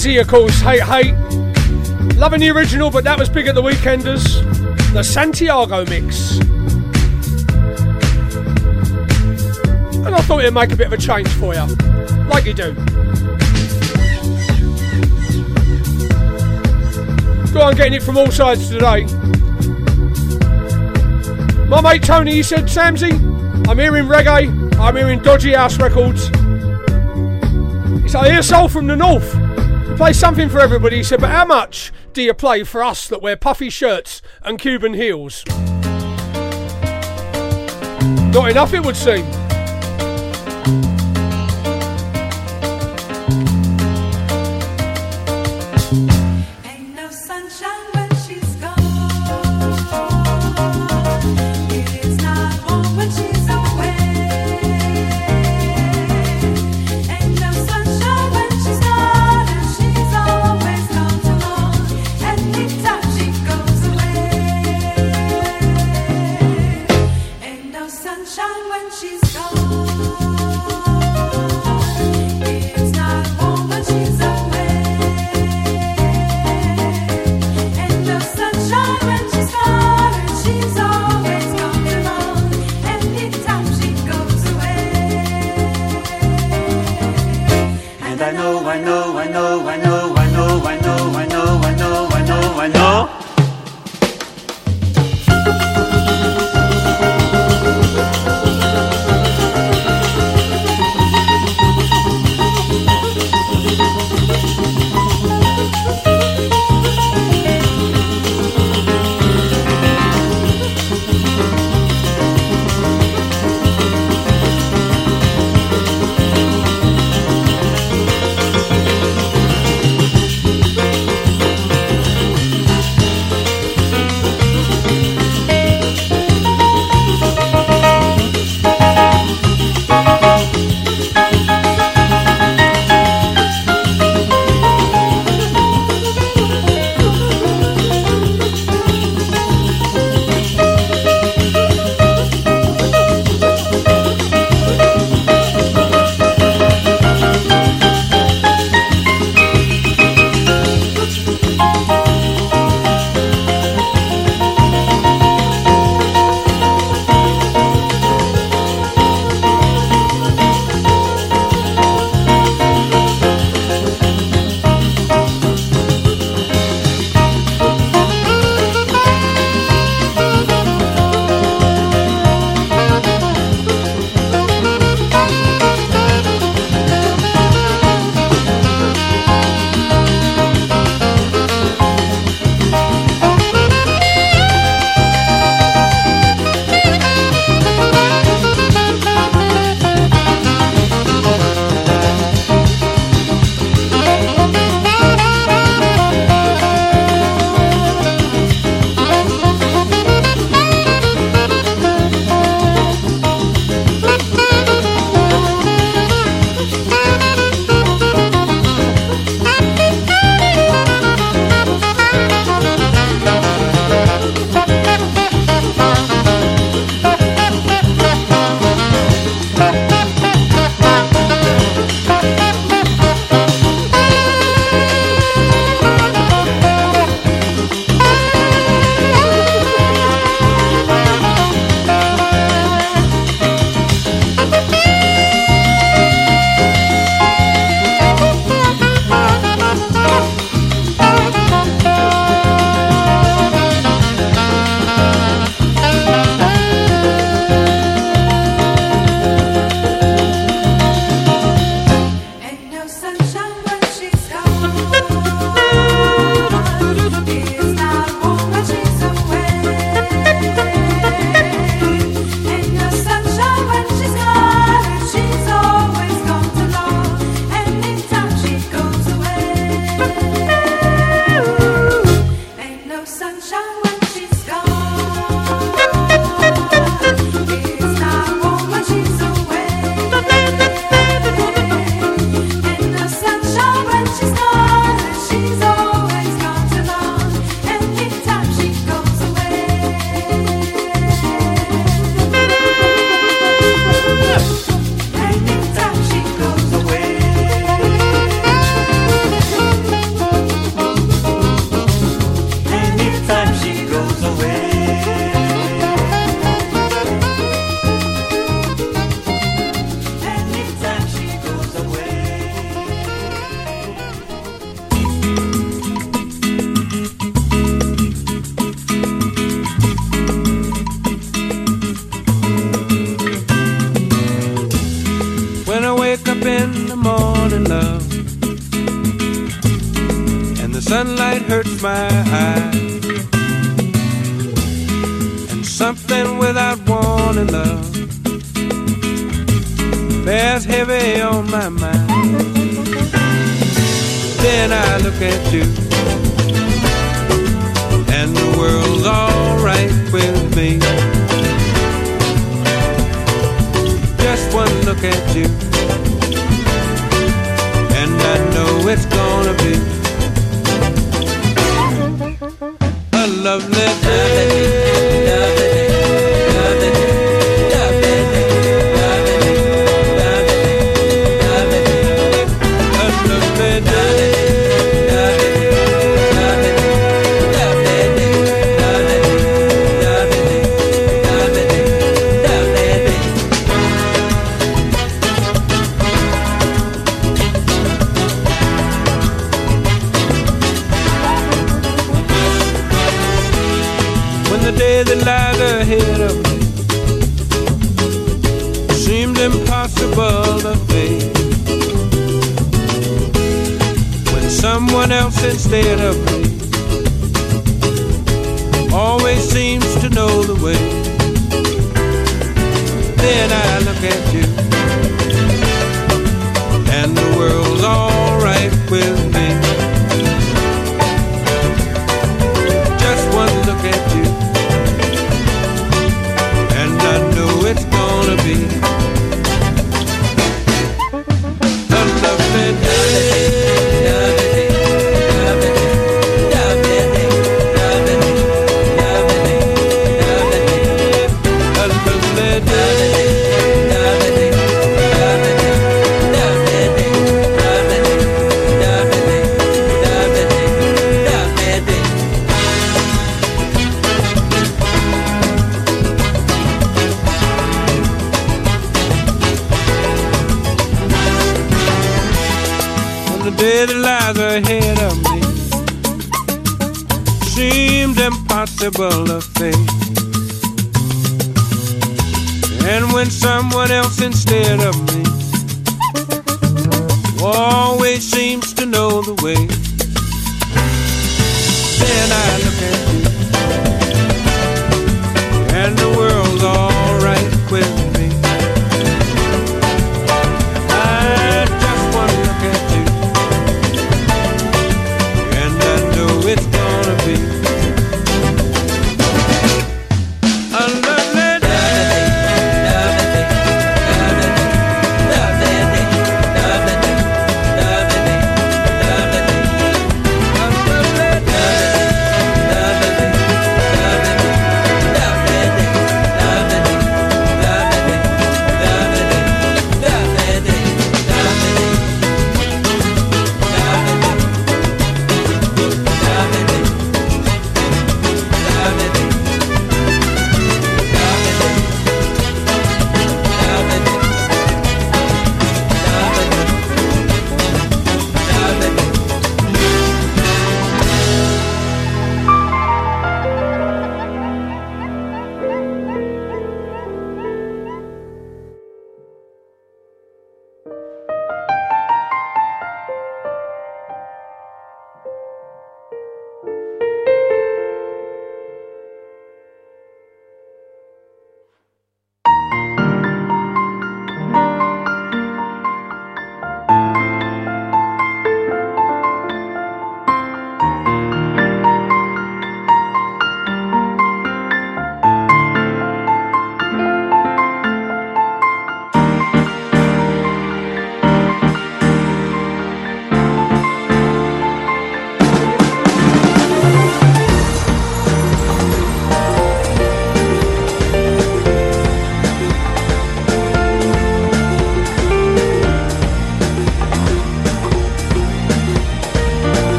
Razzy, of course, Hate Hate. Loving the original, but that was big at the Weekenders. The Santiago mix. And I thought it'd make a bit of a change for you. Like you do. Go on, getting it from all sides today. My mate Tony, he said, Samsy, I'm hearing reggae, I'm hearing dodgy ass records. He said, I hear soul from the north play something for everybody. He said, but how much do you play for us that wear puffy shirts and Cuban heels? Not enough, it would seem.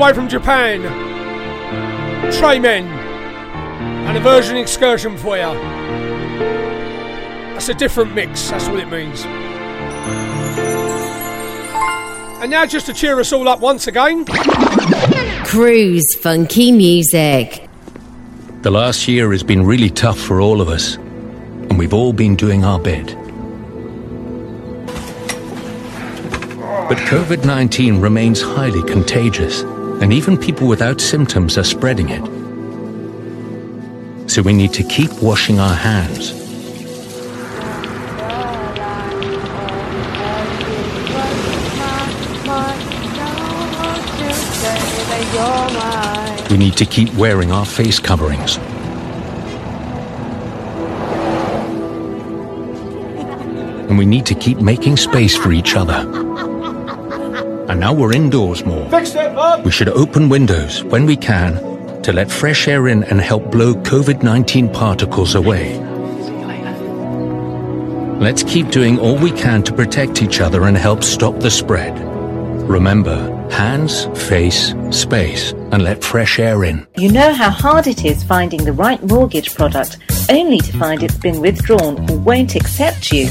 Something all the way from Japan. Tre Men. And a version excursion for you. That's a different mix, that's what it means. And now, just to cheer us all up once again, Cruise Funky Music. The last year has been really tough for all of us, and we've all been doing our bit. But COVID 19 remains highly contagious, and even people without symptoms are spreading it. So we need to keep washing our hands. We need to keep wearing our face coverings. And we need to keep making space for each other. And now we're indoors more. Fix it, Bob! We should open windows when we can to let fresh air in and help blow COVID 19 particles away. Let's keep doing all we can to protect each other and help stop the spread. Remember, hands, face, space, and let fresh air in. You know how hard it is finding the right mortgage product only to find it's been withdrawn or won't accept you?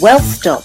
Well, stop.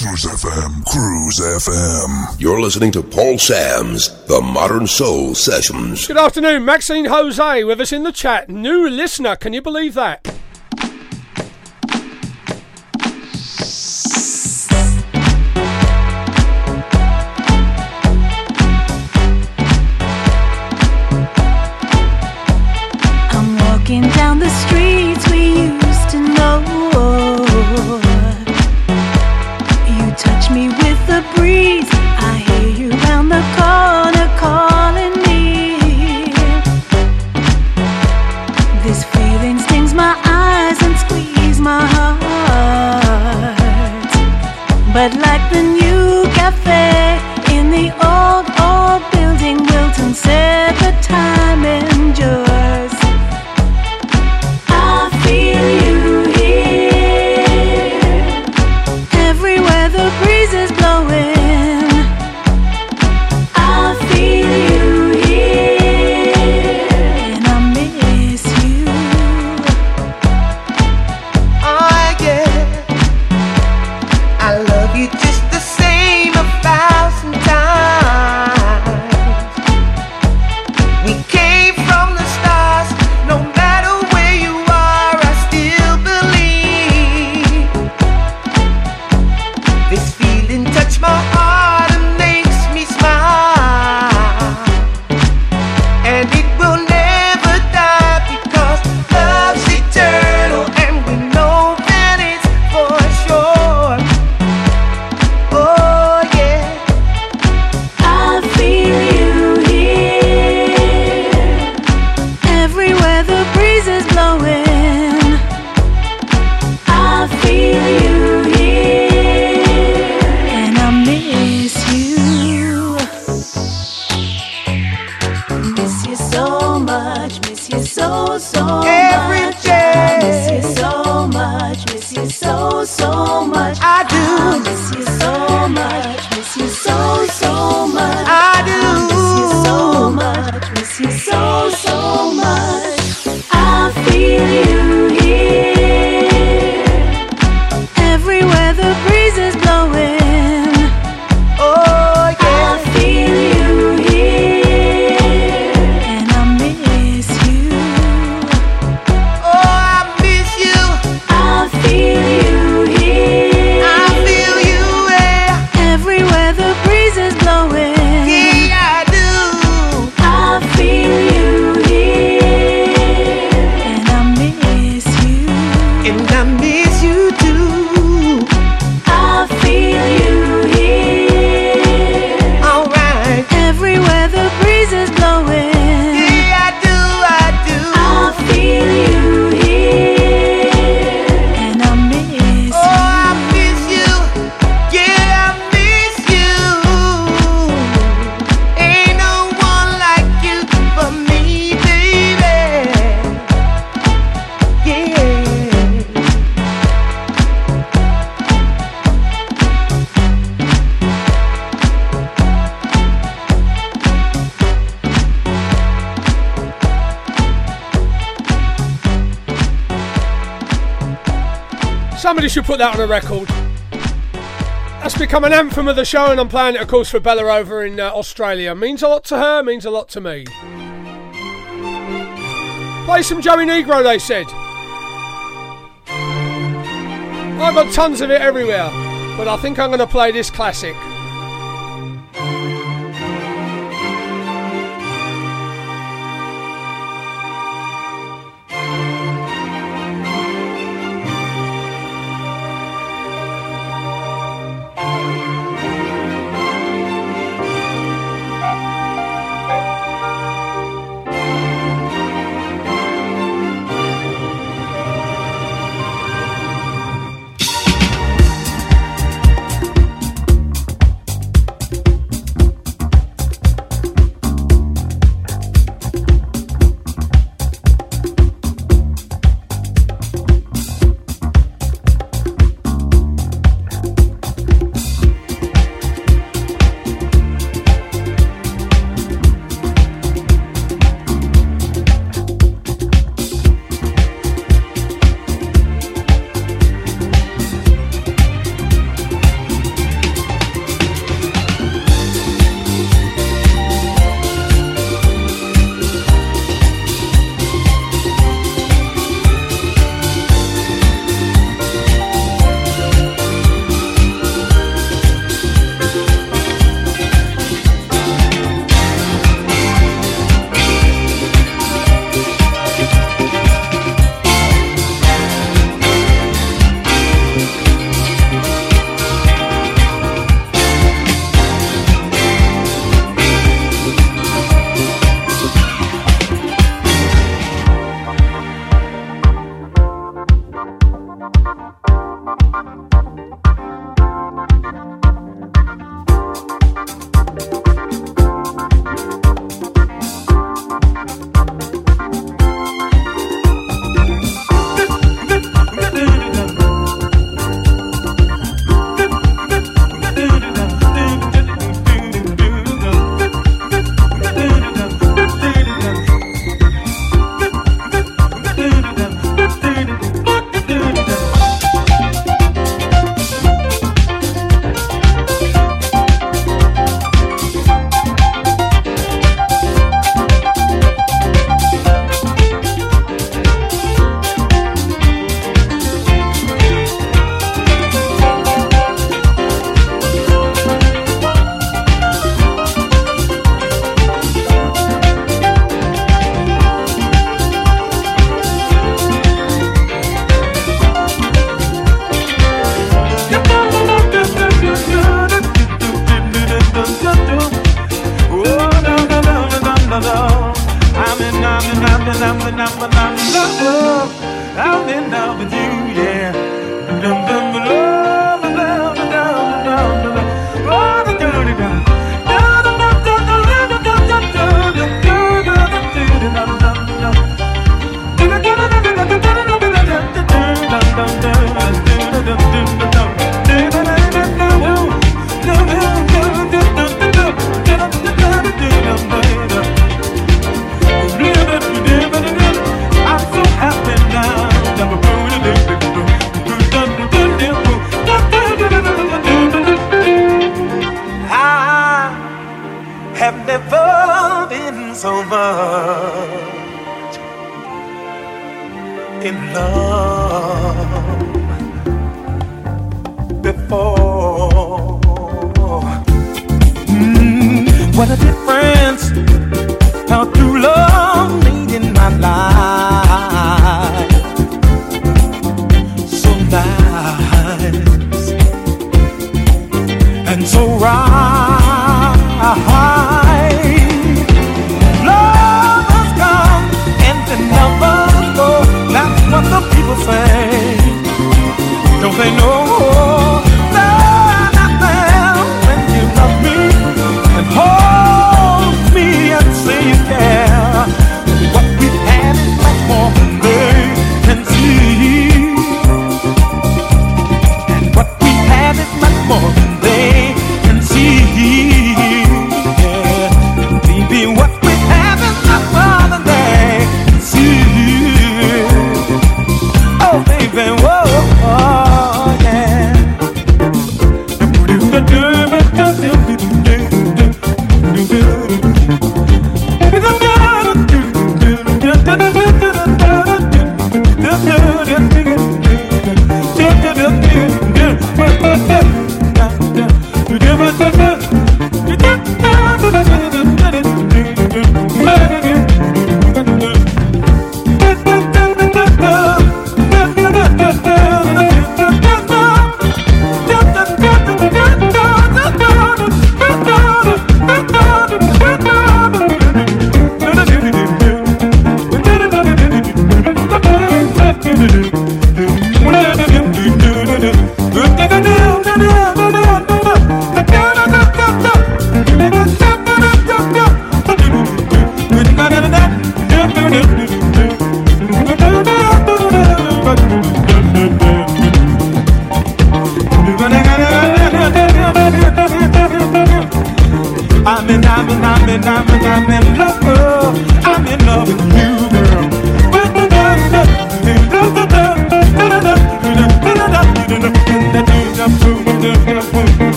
Cruise FM, Cruise FM. You're listening to Paul Sam's The Modern Soul Sessions. Good afternoon, Maxine Jose with us in the chat. New listener, can you believe that? That on a record. That's become an anthem of the show, and I'm playing it, of course, for Bella over in uh, Australia. Means a lot to her, means a lot to me. Play some Joey Negro, they said. I've got tons of it everywhere, but I think I'm going to play this classic.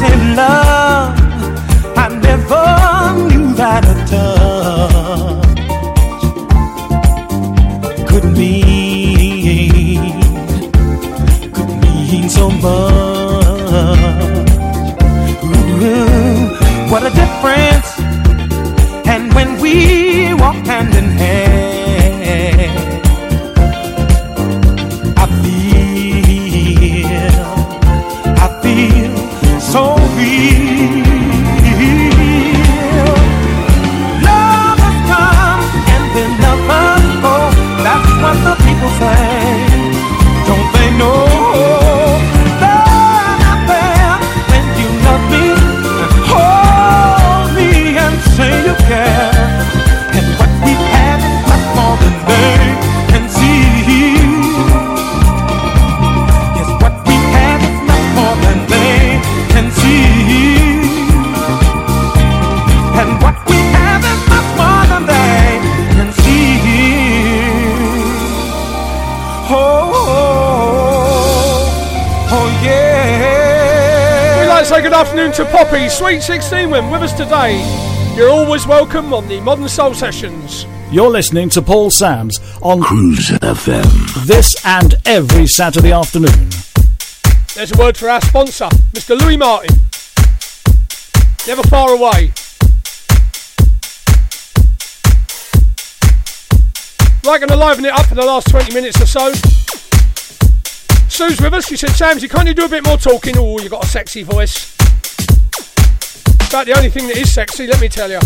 in love. Sweet 16 when with us today. You're always welcome on the Modern Soul Sessions. You're listening to Paul Sams on Cruise FM. this and every Saturday afternoon. There's a word for our sponsor, Mr. Louis Martin. Never far away. Right, going to liven it up for the last 20 minutes or so. Sue's with us. She said, Sams, you can't you do a bit more talking? Oh, you got a sexy voice. About the only thing that is sexy, let me tell you.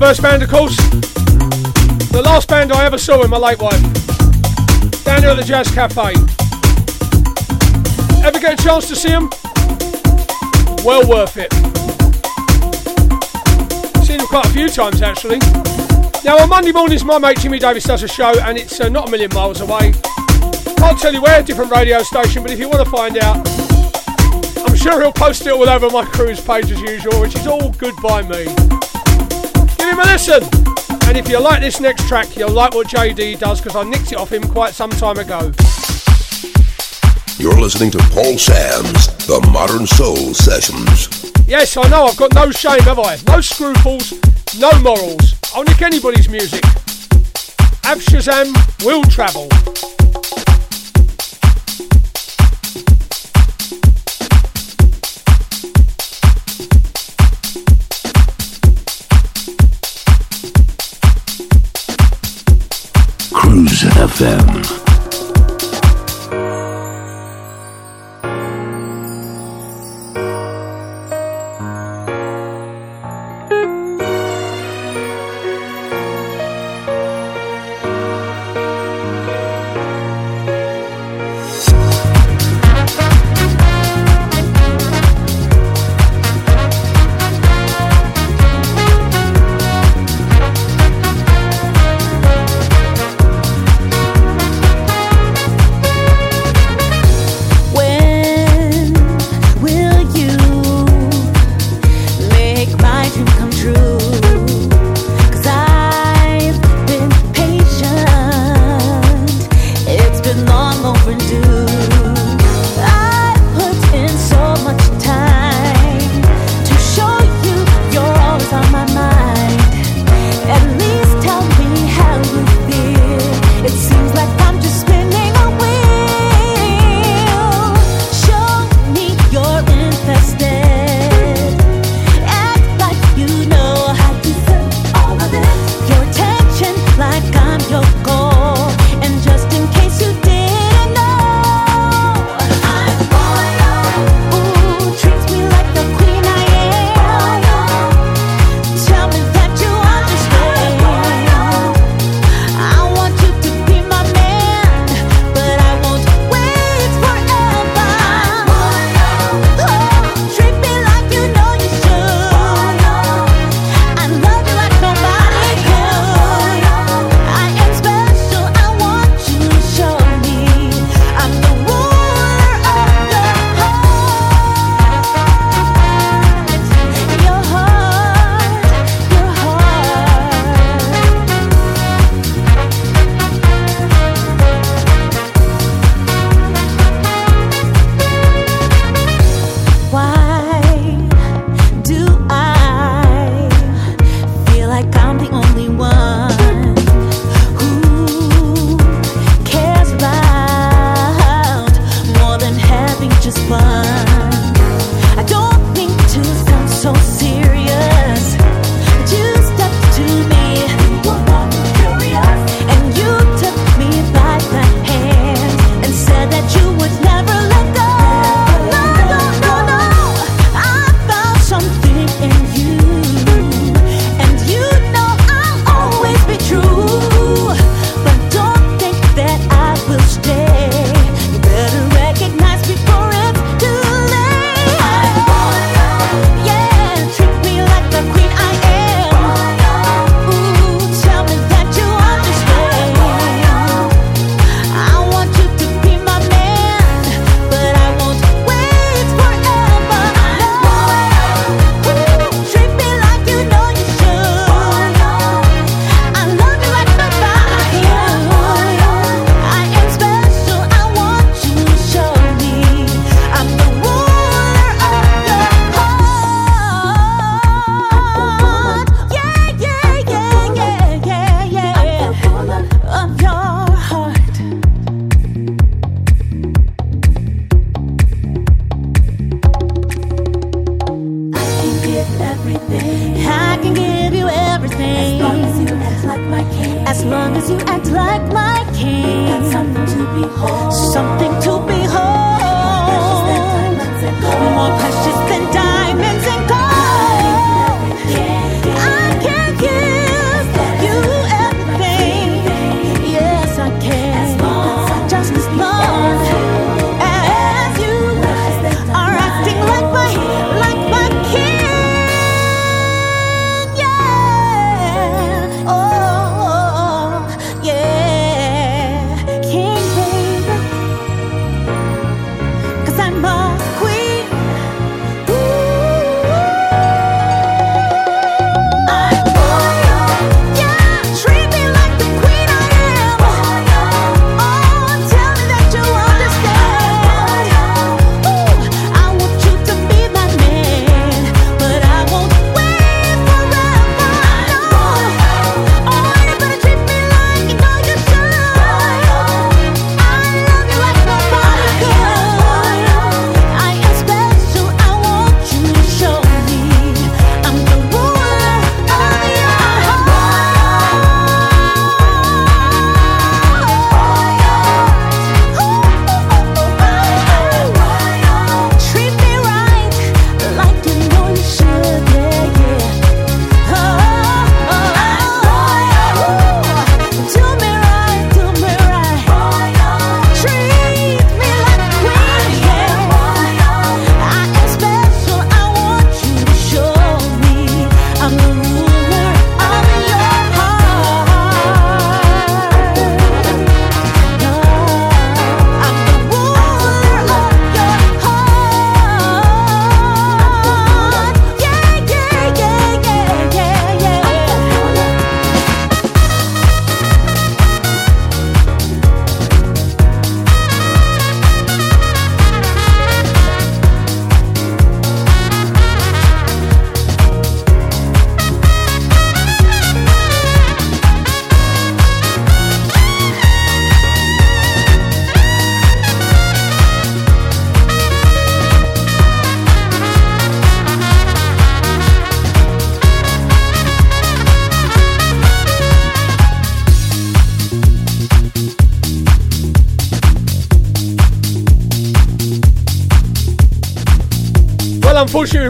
Sunburst Band, of course. The last band I ever saw in my late life. Down here at the Jazz Cafe. Ever get a chance to see them? Well worth it. Seen them quite a few times actually. Now on Monday mornings, my mate Jimmy Davis does a show, and it's uh, not a million miles away. Can't tell you where, different radio station, but if you want to find out, I'm sure he'll post it all over my cruise page as usual, which is all good by me listen. And if you like this next track, you'll like what JD does because I nicked it off him quite some time ago. You're listening to Paul Sam's The Modern Soul Sessions. Yes, I know, I've got no shame, have I? No scruples, no morals. I'll nick anybody's music. Ab Shazam will travel. Cruise FM.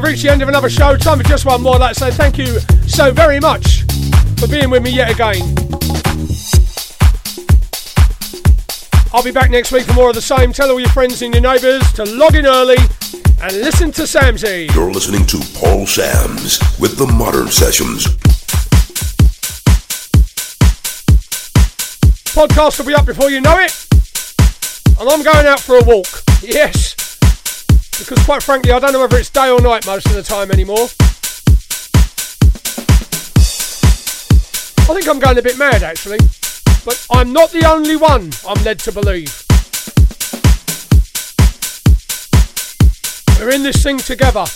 We've reached the end of another show. Time for just one more. Like to say thank you so very much for being with me yet again. I'll be back next week for more of the same. Tell all your friends and your neighbours to log in early and listen to Samsy. You're listening to Paul Sams with the Modern Sessions. Podcast will be up before you know it. And I'm going out for a walk. Yes. Because quite frankly, I don't know whether it's day or night most of the time anymore. I think I'm going a bit mad actually. But I'm not the only one, I'm led to believe. We're in this thing together.